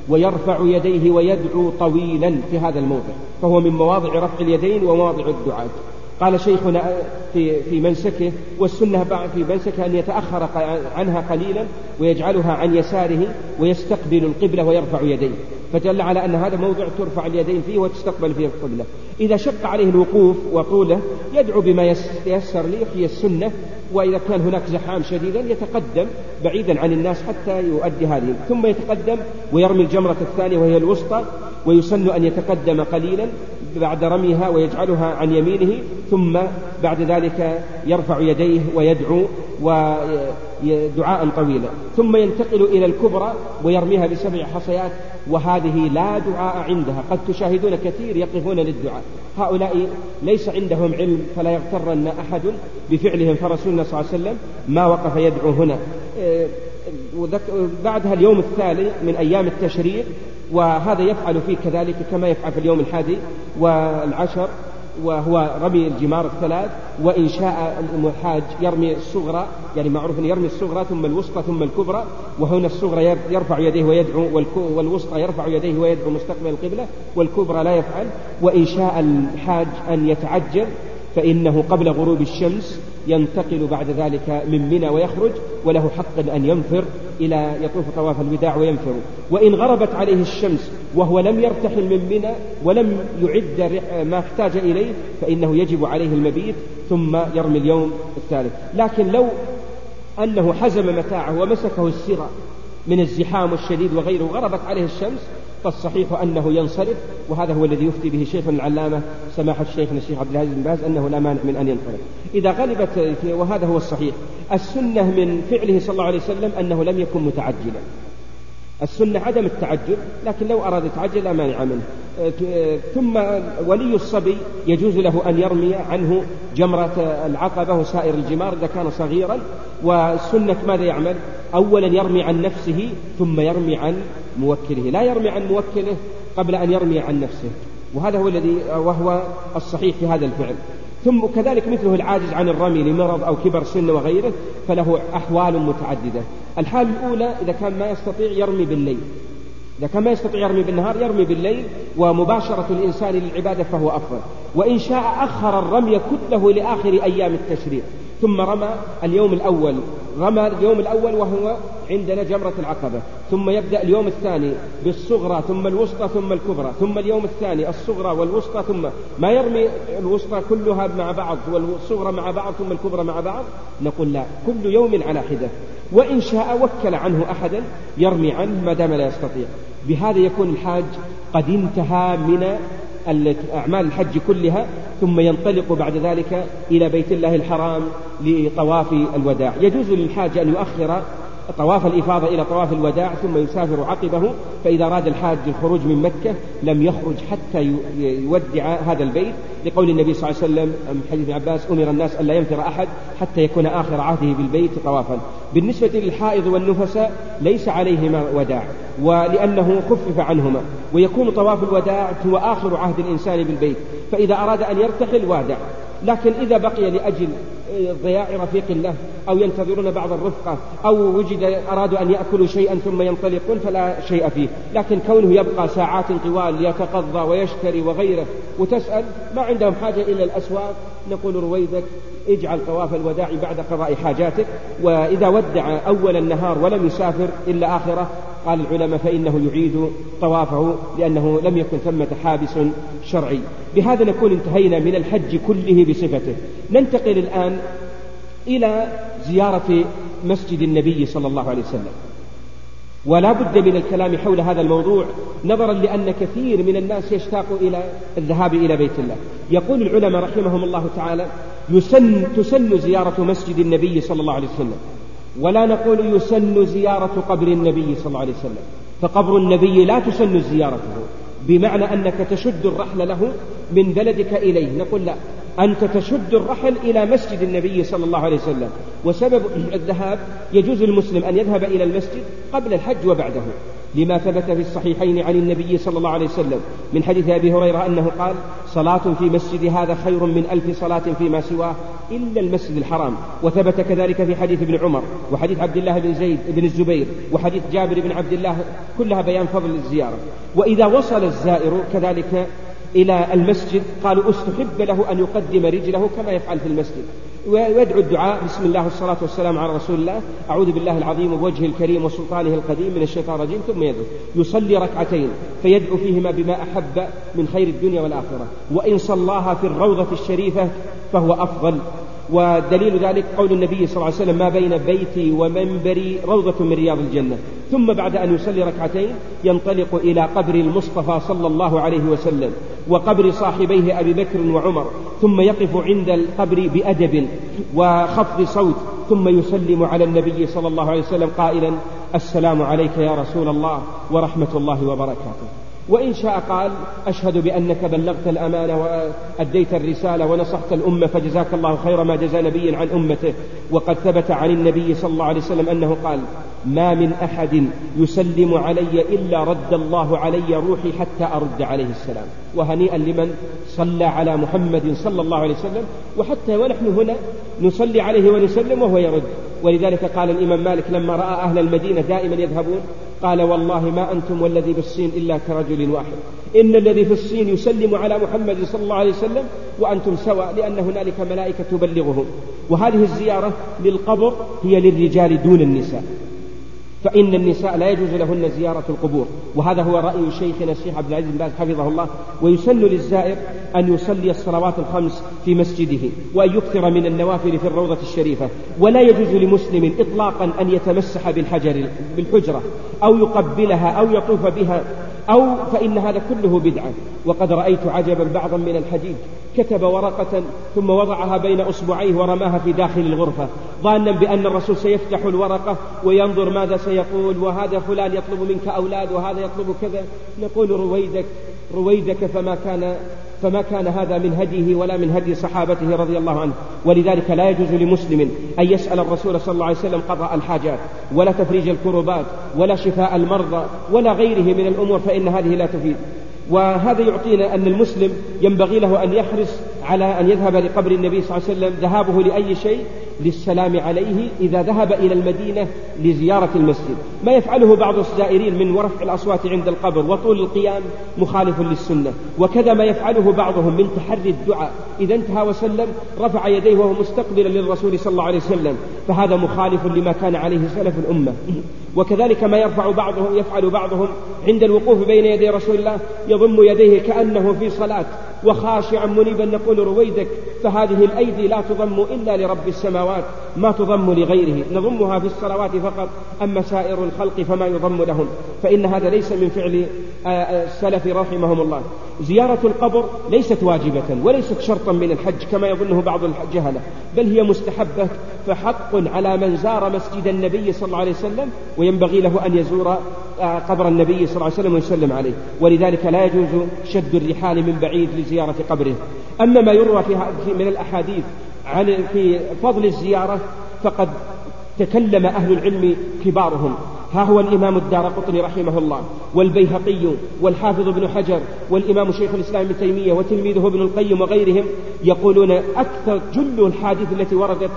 ويرفع يديه ويدعو طويلا في هذا الموضع فهو من مواضع رفع اليدين ومواضع الدعاء. قال شيخنا في في منسكه والسنة في منسكه أن يتأخر عنها قليلا ويجعلها عن يساره ويستقبل القبلة ويرفع يديه. فدل على أن هذا موضع ترفع اليدين فيه وتستقبل فيه القبلة. إذا شق عليه الوقوف وطوله يدعو بما ييسر ليحيي السنة وإذا كان هناك زحام شديدا يتقدم بعيدا عن الناس حتى يؤدي هذه. ثم يتقدم ويرمي الجمرة الثانية وهي الوسطى ويسن أن يتقدم قليلا بعد رميها ويجعلها عن يمينه ثم بعد ذلك يرفع يديه ويدعو ودعاء طويلا. ثم ينتقل إلى الكبرى ويرميها بسبع حصيات وهذه لا دعاء عندها. قد تشاهدون كثير يقفون للدعاء. هؤلاء ليس عندهم علم فلا يغترن أحد بفعلهم. فرسولنا صلى الله عليه وسلم ما وقف يدعو هنا. بعدها اليوم الثالث من أيام التشريق وهذا يفعل فيه كذلك كما يفعل في اليوم الحادي والعشر وهو رمي الجمار الثلاث وإن شاء الحاج يرمي الصغرى يعني معروف أن يرمي الصغرى ثم الوسطى ثم الكبرى وهنا الصغرى يرفع يديه ويدعو والوسطى يرفع يديه ويدعو مستقبل القبلة والكبرى لا يفعل وإن شاء الحاج أن يتعجل فإنه قبل غروب الشمس ينتقل بعد ذلك من منى ويخرج وله حق أن ينفر إلى يطوف طواف الوداع وينفر. وإن غربت عليه الشمس وهو لم يرتحل من منى ولم يعد ما احتاج إليه فإنه يجب عليه المبيت ثم يرمي اليوم الثالث. لكن لو أنه حزم متاعه ومسكه السرى من الزحام الشديد وغيره غربت عليه الشمس فالصحيح أنه ينصرف وهذا هو الذي يفتي به شيخنا العلامة سماحة الشيخ الشيخ عبد العزيز بن باز أنه لا مانع من أن ينصرف. إذا غلبت وهذا هو الصحيح. السنة من فعله صلى الله عليه وسلم أنه لم يكن متعجلا. السنة عدم التعجل لكن لو أراد يتعجل لا مانع منه. ثم ولي الصبي يجوز له أن يرمي عنه جمرة العقبة وسائر الجمار إذا كان صغيرا. والسنة ماذا يعمل؟ أولا يرمي عن نفسه ثم يرمي عن موكله. لا يرمي عن موكله قبل أن يرمي عن نفسه. وهذا هو الذي وهو الصحيح في هذا الفعل. ثم كذلك مثله العاجز عن الرمي لمرض أو كبر سن وغيره فله أحوال متعددة. الحال الأولى إذا كان ما يستطيع يرمي بالليل. إذا كان ما يستطيع يرمي بالنهار يرمي بالليل ومباشرة الإنسان للعبادة فهو أفضل. وإن شاء أخر الرمي كله لآخر أيام التشريق. ثم رمى اليوم الأول رمى اليوم الأول وهو عندنا جمرة العقبة ثم يبدأ اليوم الثاني بالصغرى ثم الوسطى ثم الكبرى ثم اليوم الثاني الصغرى والوسطى ثم ما يرمي الوسطى كلها مع بعض والصغرى مع بعض ثم الكبرى مع بعض؟ نقول لا كل يوم على حدة. وإن شاء وكل عنه أحدا يرمي عنه ما دام لا يستطيع. بهذا يكون الحاج قد انتهى من أعمال الحج كلها ثم ينطلق بعد ذلك إلى بيت الله الحرام لطواف الوداع. يجوز للحاج أن يؤخر طواف الإفاضة إلى طواف الوداع ثم يسافر عقبه فإذا أراد الحاج الخروج من مكة لم يخرج حتى يودع هذا البيت. لقول النبي صلى الله عليه وسلم حديث عباس أمر الناس ألا ينفر أحد حتى يكون آخر عهده بالبيت طوافا. بالنسبة للحائض والنفساء ليس عليهما وداع ولأنه خفف عنهما. ويكون طواف الوداع هو آخر عهد الإنسان بالبيت. فإذا أراد أن يرتحل وادع. لكن إذا بقي لأجل ضياع رفيق له أو ينتظرون بعض الرفقة أو وجد أرادوا أن يأكلوا شيئا ثم ينطلقون فلا شيء فيه. لكن كونه يبقى ساعات طوال ليتقضى ويشتري وغيره وتسأل ما عندهم حاجة إلى الأسواق نقول رويدك اجعل طواف الوداع بعد قضاء حاجاتك وإذا ودع أول النهار ولم يسافر إلا آخرة قال العلماء فإنه يعيد طوافه لأنه لم يكن ثمة حابس شرعي. بهذا نكون انتهينا من الحج كله بصفته. ننتقل الآن إلى زيارة مسجد النبي صلى الله عليه وسلم. ولا بد من الكلام حول هذا الموضوع نظرا لأن كثير من الناس يشتاق إلى الذهاب إلى بيت الله. يقول العلماء رحمهم الله تعالى يسن تسن زيارة مسجد النبي صلى الله عليه وسلم. ولا نقول يسن زيارة قبر النبي صلى الله عليه وسلم. فقبر النبي لا تسن زيارته بمعنى أنك تشد الرحل له من بلدك إليه. نقول لا. أنت تشد الرحل إلى مسجد النبي صلى الله عليه وسلم. وسبب الذهاب يجوز للمسلم أن يذهب إلى المسجد قبل الحج وبعده لما ثبت في الصحيحين عن النبي صلى الله عليه وسلم. من حديث أبي هريرة أنه قال صلاة في مسجد هذا خير من ألف صلاة فيما سواه إلا المسجد الحرام. وثبت كذلك في حديث ابن عمر وحديث عبد الله بن زيد بن الزبير وحديث جابر بن عبد الله كلها بيان فضل الزيارة. وإذا وصل الزائر كذلك إلى المسجد قالوا استحب له أن يقدم رجله كما يفعل في المسجد. ويدعو الدعاء بسم الله والصلاة والسلام على رسول الله أعوذ بالله العظيم بوجهه الكريم وسلطانه القديم من الشيطان الرجيم ثم يدعو. يصلي ركعتين فيدعو فيهما بما أحب من خير الدنيا والآخرة. وإن صلاها في الروضة الشريفة فهو أفضل. ودليل ذلك قول النبي صلى الله عليه وسلم ما بين بيتي ومنبري روضة من رياض الجنة. ثم بعد أن يصلي ركعتين ينطلق إلى قبر المصطفى صلى الله عليه وسلم وقبر صاحبيه أبي بكر وعمر ثم يقف عند القبر بأدب وخفض صوت ثم يسلم على النبي صلى الله عليه وسلم قائلا السلام عليك يا رسول الله ورحمة الله وبركاته. وإن شاء قال أشهد بأنك بلغت الأمانة وأديت الرسالة ونصحت الأمة فجزاك الله خير ما جزى نبي عن أمته. وقد ثبت عن النبي صلى الله عليه وسلم أنه قال ما من أحد يسلم علي إلا رد الله علي روحي حتى أرد عليه السلام. وهنيئا لمن صلى على محمد صلى الله عليه وسلم. وحتى ونحن هنا نصلي عليه ونسلم وهو يرد. ولذلك قال الإمام مالك لما رأى أهل المدينة دائما يذهبون قال والله ما أنتم والذي بالصين إلا كرجل واحد. إن الذي في الصين يسلم على محمد صلى الله عليه وسلم وأنتم سواء لأن هنالك ملائكة تبلغهم. وهذه الزيارة للقبر هي للرجال دون النساء. فإن النساء لا يجوز لهن زيارة القبور. وهذا هو رأي شيخنا الشيخ عبد العزيز بن باز حفظه الله ويسن للزائر أن يصلي الصلوات الخمس في مسجده وأن يكثر من النوافل في الروضة الشريفة. ولا يجوز لمسلم إطلاقا أن يتمسح بالحجر بالحجرة. أو يقبلها أو يطوف بها أو فإن هذا كله بدعة. وقد رأيت عجبا بعضا من الحديث كتب ورقة ثم وضعها بين أصبعيه ورماها في داخل الغرفة. ظانا بأن الرسول سيفتح الورقة وينظر ماذا سيقول وهذا فلان يطلب منك أولاد وهذا يطلب كذا. نقول رويدك رويدك فما كان فما كان هذا من هديه ولا من هدي صحابته رضي الله عنه. ولذلك لا يجوز لمسلم أن يسأل الرسول صلى الله عليه وسلم قضاء الحاجات ولا تفريج الكربات ولا شفاء المرضى ولا غيره من الأمور فإن هذه لا تفيد. وهذا يعطينا أن المسلم ينبغي له أن يحرص على أن يذهب لقبر النبي صلى الله عليه وسلم ذهابه لأي شيء؟ للسلام عليه إذا ذهب إلى المدينة لزيارة المسجد. ما يفعله بعض الزائرين من ورفع الأصوات عند القبر وطول القيام مخالف للسنة. وكذا ما يفعله بعضهم من تحري الدعاء. إذا انتهى وسلم رفع يديه وهو مستقبلا للرسول صلى الله عليه وسلم. فهذا مخالف لما كان عليه سلف الأمة. وكذلك ما يرفع بعضهم يفعل بعضهم عند الوقوف بين يدي رسول الله يضم يديه كأنه في صلاة وخاشعا منيبا نقول رويدك فهذه الأيدي لا تضم إلا لرب السماوات ما تضم لغيره نضمها في الصلوات فقط أما سائر الخلق فما يضم لهم فإن هذا ليس من فعل آه، آه، السلف رحمهم الله. زيارة القبر ليست واجبة وليست شرطا من الحج كما يظنه بعض الجهلة بل هي مستحبة فحق على من زار مسجد النبي صلى الله عليه وسلم وينبغي له أن يزور آه، قبر النبي صلى الله عليه وسلم ويسلم عليه. ولذلك لا يجوز شد الرحال من بعيد لزيارة قبره. أما ما يروى في من الأحاديث عن في فضل الزيارة فقد تكلم أهل العلم كبارهم. ها هو الإمام الدار قطني رحمه الله والبيهقي والحافظ ابن حجر والإمام شيخ الإسلام ابن تيمية وتلميذه ابن القيم وغيرهم يقولون أكثر جل الحادث التي وردت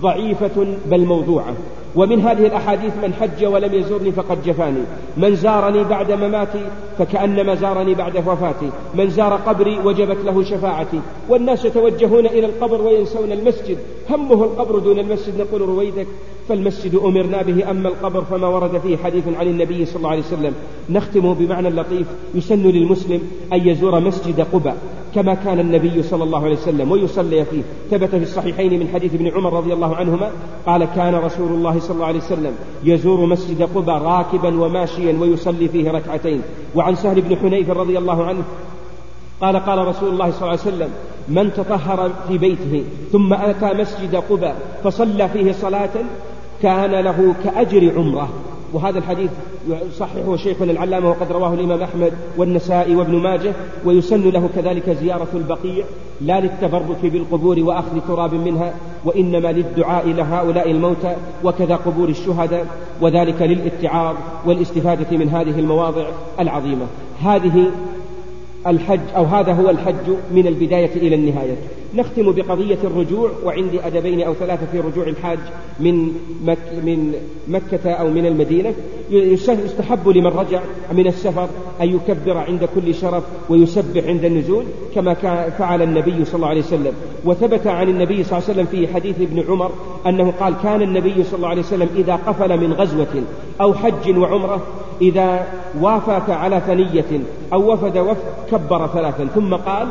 ضعيفة بل موضوعة. ومن هذه الأحاديث من حج ولم يزورني فقد جفاني. من زارني بعد مماتي فكأنما زارني بعد وفاتي. من زار قبري وجبت له شفاعتي. والناس يتوجهون إلى القبر وينسون المسجد. همه القبر دون المسجد. نقول رويدك. فالمسجد أمرنا به. أما القبر فما ورد فيه حديث عن النبي صلى الله عليه وسلم. نختم بمعنى لطيف. يسن للمسلم أن يزور مسجد قبى. كما كان النبي صلى الله عليه وسلم. ويصلي فيه. ثبت في الصحيحين من حديث ابن عمر رضي الله عنهما. قال كان رسول الله صلى الله عليه وسلم يزور مسجد قبى راكبا وماشيا ويصلي فيه ركعتين. وعن سهل بن حنيف رضي الله عنه قال قال رسول الله صلى الله عليه وسلم من تطهر في بيته ثم أتى مسجد قبى فصلى فيه صلاة كان له كأجر عمرة. وهذا الحديث يصححه شيخنا العلامة وقد رواه الإمام أحمد والنسائي وابن ماجه ويسن له كذلك زيارة البقيع لا للتبرك بالقبور وأخذ تراب منها وإنما للدعاء لهؤلاء الموتى وكذا قبور الشهداء وذلك للاتعاظ والاستفادة من هذه المواضع العظيمة. هذه الحج أو هذا هو الحج من البداية إلى النهاية. نختم بقضية الرجوع وعندي أدبين أو ثلاثة في رجوع الحاج من مك من مكة أو من المدينة. يستحب لمن رجع من السفر أن يكبر عند كل شرف ويسبح عند النزول كما فعل النبي صلى الله عليه وسلم. وثبت عن النبي صلى الله عليه وسلم في حديث ابن عمر أنه قال كان النبي صلى الله عليه وسلم إذا قفل من غزوة أو حج وعمرة إذا وافق على ثنية أو وفد وفد كبر ثلاثا ثم قال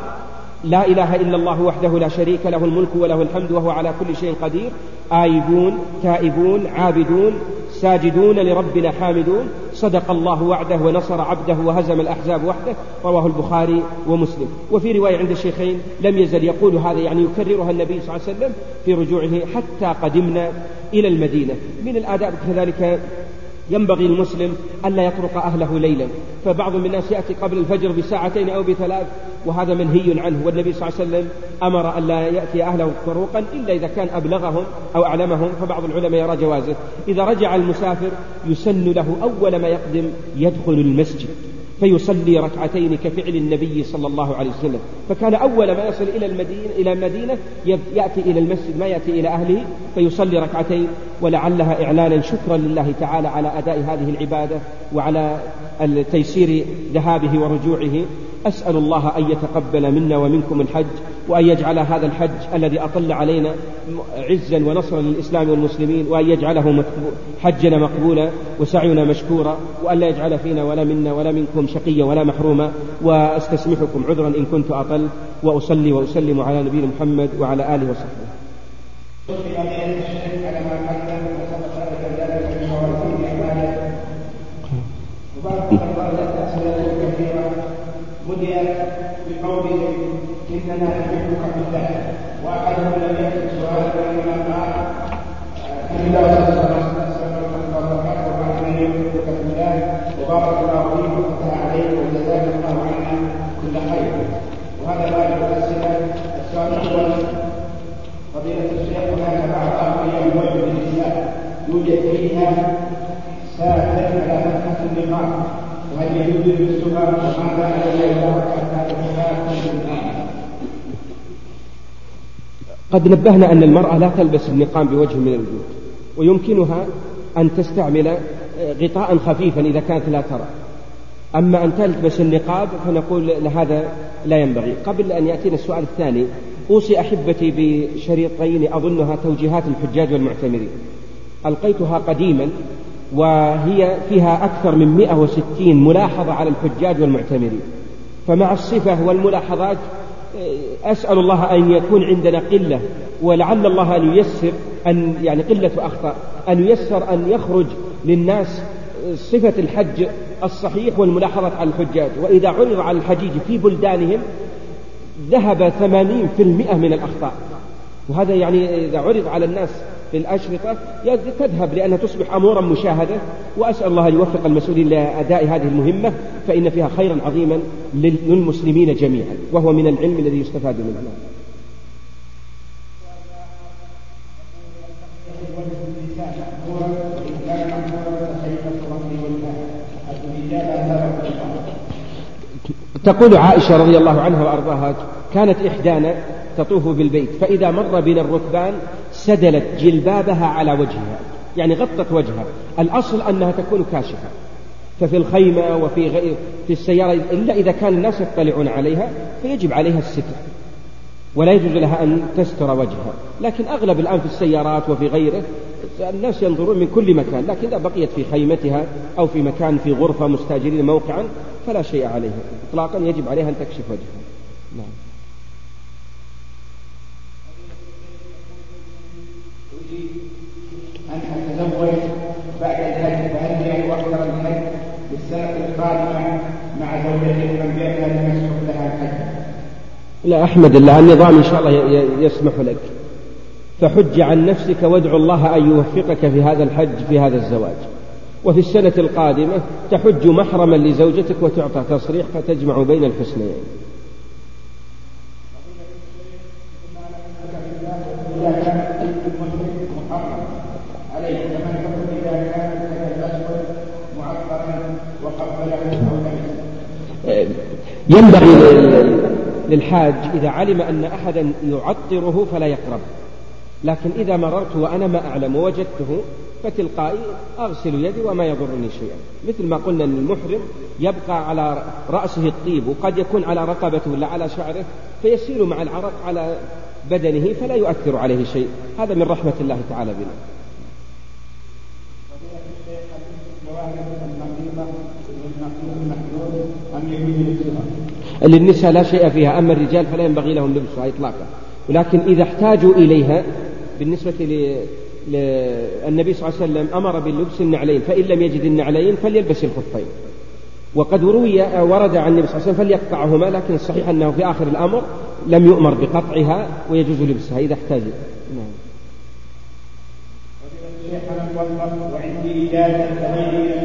لا إله إلا الله وحده لا شريك له الملك وله الحمد وهو على كل شيء قدير آيبون تائبون عابدون ساجدون لربنا حامدون صدق الله وعده ونصر عبده وهزم الأحزاب وحده رواه البخاري ومسلم. وفي رواية عند الشيخين لم يزل يقول هذا يعني يكررها النبي صلى الله عليه وسلم في رجوعه حتى قدمنا إلى المدينة. من الآداب كذلك ينبغي المسلم ألا يطرق أهله ليلا. فبعض الناس يأتي قبل الفجر بساعتين أو بثلاث وهذا منهي عنه. والنبي صلى الله عليه وسلم أمر أن لا يأتي أهله طروقا إلا إذا كان أبلغهم أو أعلمهم فبعض العلماء يرى جوازه. إذا رجع المسافر يسن له أول ما يقدم يدخل المسجد. فيصلي ركعتين كفعل النبي صلى الله عليه وسلم. فكان أول ما يصل إلى المدينة إلى المدينة يأتي إلى المسجد ما يأتي إلى أهله فيصلي ركعتين. ولعلها إعلانا شكرا لله تعالى على أداء هذه العبادة وعلى تيسير ذهابه ورجوعه. أسأل الله أن يتقبل منا ومنكم الحج. وأن يجعل هذا الحج الذي أطل علينا عزا ونصرا للإسلام والمسلمين وأن يجعله حجنا مقبولا وسعينا مشكورا وأن لا يجعل فينا ولا منا ولا منكم شقيا ولا محروما وأستسمحكم عذرا إن كنت أطل وأصلي وأسلم على نبينا محمد وعلى آله وصحبه إننا نحبك في الله وأحدهم لم يكن سؤالا وإنما قال أن الله وبارك الله فيك وفتح عليك وجزاك الله عنا كل خير. وهذا باب الأسئلة السؤال الأول فضيلة الشيخ هناك بعض أقوياء الوجه للنساء يوجد فيها سافر على فتحة النقاط وهل يجوز لبسها وماذا الذي قد نبهنا أن المرأة لا تلبس النقاب بوجه من الوجوه ويمكنها أن تستعمل آه، غطاء خفيفا إذا كانت لا ترى. أما أن تلبس النقاب فنقول لهذا لا ينبغي. قبل أن يأتينا السؤال الثاني أوصي أحبتي بشريطين أظنها توجيهات الحجاج والمعتمرين. ألقيتها قديما وهي فيها أكثر من 160 ملاحظة على الحجاج والمعتمرين. فمع الصفة والملاحظات أسأل الله أن يكون عندنا قلة ولعل الله أن ييسر أن يعني قلة أخطاء أن ييسر أن يخرج للناس صفة الحج الصحيح والملاحظة على الحجاج. وإذا عرض على الحجيج في بلدانهم ذهب ثمانين في المئة من الأخطاء. وهذا يعني إذا عرض على الناس في الأشرطة تذهب لأنها تصبح أمورا مشاهدة. وأسأل الله أن يوفق المسؤولين لأداء هذه المهمة فإن فيها خيرا عظيما للمسلمين جميعا. وهو من العلم الذي يستفاد منه. تقول عائشة رضي الله عنها وأرضاها كانت إحدانا تطوف بالبيت فإذا مر بنا الركبان سدلت جلبابها على وجهها يعني غطت وجهها. الأصل أنها تكون كاشفة. ففي الخيمة وفي غير في السيارة إلا إذا كان الناس يطلعون عليها فيجب عليها الستر. ولا يجوز لها أن تستر وجهها. لكن أغلب الآن في السيارات وفي غيره الناس ينظرون من كل مكان. لكن إذا بقيت في خيمتها أو في مكان في غرفة مستأجرين موقعا فلا شيء عليها. إطلاقا يجب عليها أن تكشف وجهها. نعم. بعد الحج فهل هي يؤخر الحج للسنة القادمة مع زوجته من بأنها لم لها الحج؟ لا أحمد الله النظام إن شاء الله يسمح لك. فحج عن نفسك وادعو الله أن يوفقك في هذا الحج في هذا الزواج. وفي السنة القادمة تحج محرما لزوجتك وتعطى تصريح فتجمع بين الحسنيين. ينبغي للحاج إذا علم أن أحدا يعطره فلا يقرب. لكن إذا مررت وأنا ما أعلم ووجدته فتلقائي أغسل يدي وما يضرني شيئا. مثل ما قلنا أن المحرم يبقى على رأسه الطيب وقد يكون على رقبته ولا على شعره فيسير مع العرق على بدنه فلا يؤثر عليه شيء. هذا من رحمة الله تعالى بنا. للنساء لا شيء فيها أما الرجال فلا ينبغي لهم لبسها إطلاقا. ولكن إذا احتاجوا إليها بالنسبة للنبي صلى الله عليه وسلم أمر باللبس النعلين فإن لم يجد النعلين فليلبس الخفين. وقد روي ورد عن النبي صلى الله عليه وسلم فليقطعهما لكن الصحيح أنه في آخر الأمر لم يؤمر بقطعها ويجوز لبسها إذا احتاج. نعم. وعندي إجازة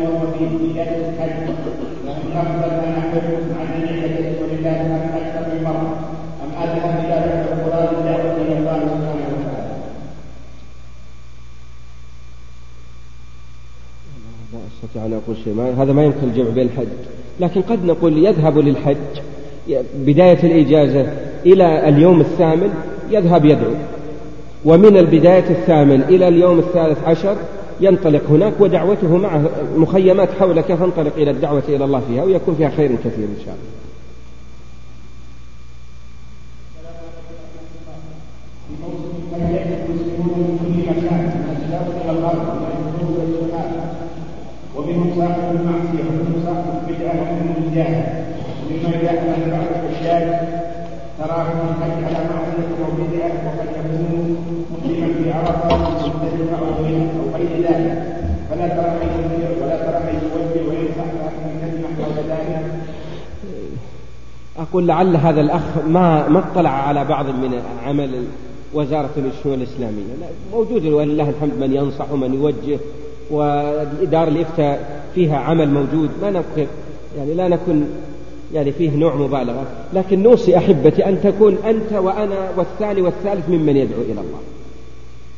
أقول شيء ما هذا ما يمكن الجمع بين الحج. لكن قد نقول يذهب للحج بداية الإجازة إلى اليوم الثامن يذهب يدعو. ومن البداية الثامن إلى اليوم الثالث عشر ينطلق هناك ودعوته معه مخيمات حوله كيف انطلق إلى الدعوة إلى الله فيها ويكون فيها خير كثير إن شاء الله. ومنهم صاحب المعصية ومنهم صاحب البدعة ومنهم الجاهل ومما يحمل بعض الحجاج تراهم الحج على معصية أو بدعة وقد يكون مسلما في عرفة مختلفة أو غيره أو غير ذلك فلا ترى من ينكر ولا ترى من يوجه وينصح لكن كلمة حول ذلك أقول لعل هذا الأخ ما ما اطلع على بعض من عمل وزارة الشؤون الإسلامية. موجود ولله الحمد من ينصح ومن يوجه ودار الإفتاء فيها عمل موجود. ما نبقى يعني لا نكون يعني فيه نوع مبالغة. لكن نوصي أحبتي أن تكون أنت وأنا والثاني والثالث ممن يدعو إلى الله.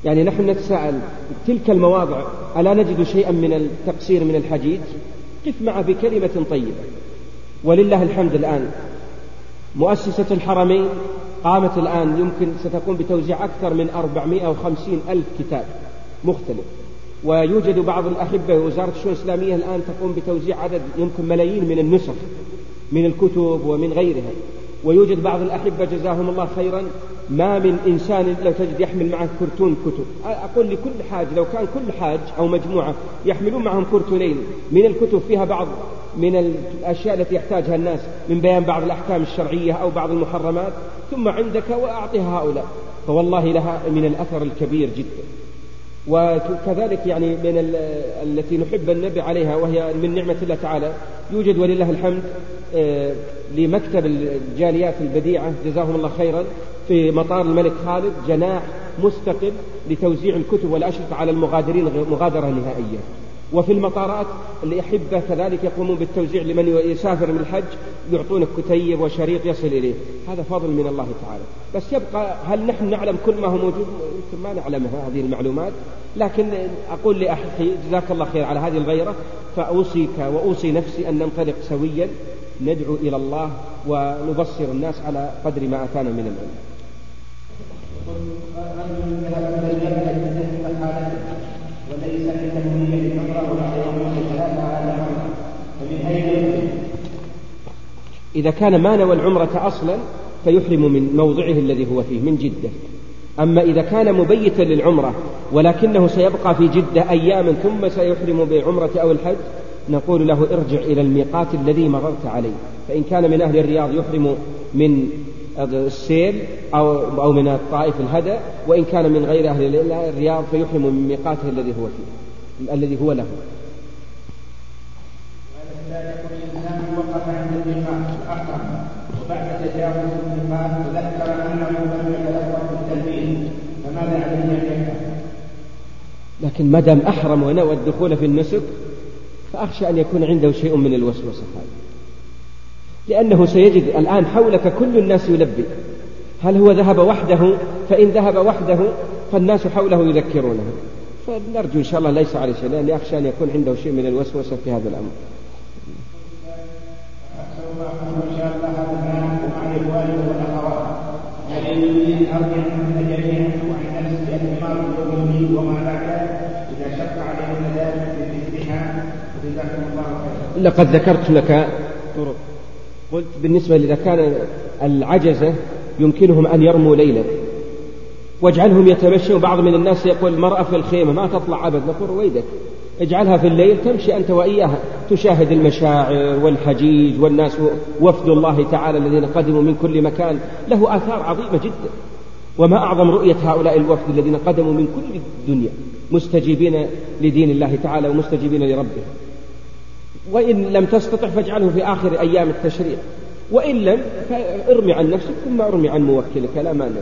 يعني نحن نتساءل تلك المواضع ألا نجد شيئا من التقصير من الحجيج قف معه بكلمة طيبة. ولله الحمد الآن مؤسسة الحرمين قامت الآن يمكن ستقوم بتوزيع أكثر من 450 ألف كتاب مختلف. ويوجد بعض الأحبة وزارة الشؤون الإسلامية الآن تقوم بتوزيع عدد يمكن ملايين من النسخ من الكتب ومن غيرها. ويوجد بعض الأحبة جزاهم الله خيرا ما من إنسان لو تجد يحمل معه كرتون كتب. أقول لكل حاج لو كان كل حاج أو مجموعة يحملون معهم كرتونين من الكتب فيها بعض من الأشياء التي يحتاجها الناس من بيان بعض الأحكام الشرعية أو بعض المحرمات ثم عندك وأعطيها هؤلاء. فوالله لها من الأثر الكبير جدا. وكذلك يعني من التي نحب النبي عليها وهي من نعمة الله تعالى يوجد ولله الحمد آه، لمكتب الجاليات البديعة جزاهم الله خيرا في مطار الملك خالد جناح مستقل لتوزيع الكتب والأشرطة على المغادرين مغادرة نهائية. وفي المطارات الأحبة كذلك يقومون بالتوزيع لمن يسافر من الحج يعطونك كتيب وشريط يصل إليه. هذا فضل من الله تعالى. بس يبقى هل نحن نعلم كل ما هو موجود؟ يمكن ما نعلمها هذه المعلومات. لكن أقول لأخي جزاك الله خير على هذه الغيرة فأوصيك وأوصي نفسي أن ننطلق سويا. ندعو إلى الله ونبصر الناس على قدر ما أتانا من العلم. وليس على فمن إذا كان ما نوى العمرة أصلا فيحرم من موضعه الذي هو فيه من جدة. أما إذا كان مبيتا للعمرة ولكنه سيبقى في جدة أياما ثم سيحرم بالعمرة أو الحج نقول له ارجع إلى الميقات الذي مررت عليه فإن كان من أهل الرياض يحرم من السيل أو أو من الطائف الهدى وإن كان من غير أهل الرياض فيحرم من ميقاته الذي هو فيه الذي هو له. وقف عند الميقات وبعد تجاوز الميقات تذكر انه لم فماذا عليه لكن ما دام أحرم ونوى الدخول في النسك فأخشى أن يكون عنده شيء من الوسوسة هذه. لأنه سيجد الآن حولك كل الناس يلبي هل هو ذهب وحده؟ فإن ذهب وحده فالناس حوله يذكرونه. فنرجو إن شاء الله ليس عليه شيء لأني أخشى أن يكون عنده شيء من الوسوسة في هذا الأمر. شاء الله إخواني والأخوات جميعا وعند وما بعد إذا شق عليهم ذلك بالاستحام جزاكم الله خيرا لقد ذكرت لك طرق قلت بالنسبة إذا كان العجزة يمكنهم أن يرموا ليلا واجعلهم يتمشوا بعض من الناس يقول المرأة في الخيمة ما تطلع أبد. نقول رويدك اجعلها في الليل تمشي أنت وإياها. تشاهد المشاعر والحجيج والناس وفد الله تعالى الذين قدموا من كل مكان. له آثار عظيمة جدا. وما أعظم رؤية هؤلاء الوفد الذين قدموا من كل الدنيا. مستجيبين لدين الله تعالى ومستجيبين لربهم وإن لم تستطع فاجعله في آخر أيام التشريع وإن لم فارمي عن نفسك ثم ارمي عن موكلك لا مانع.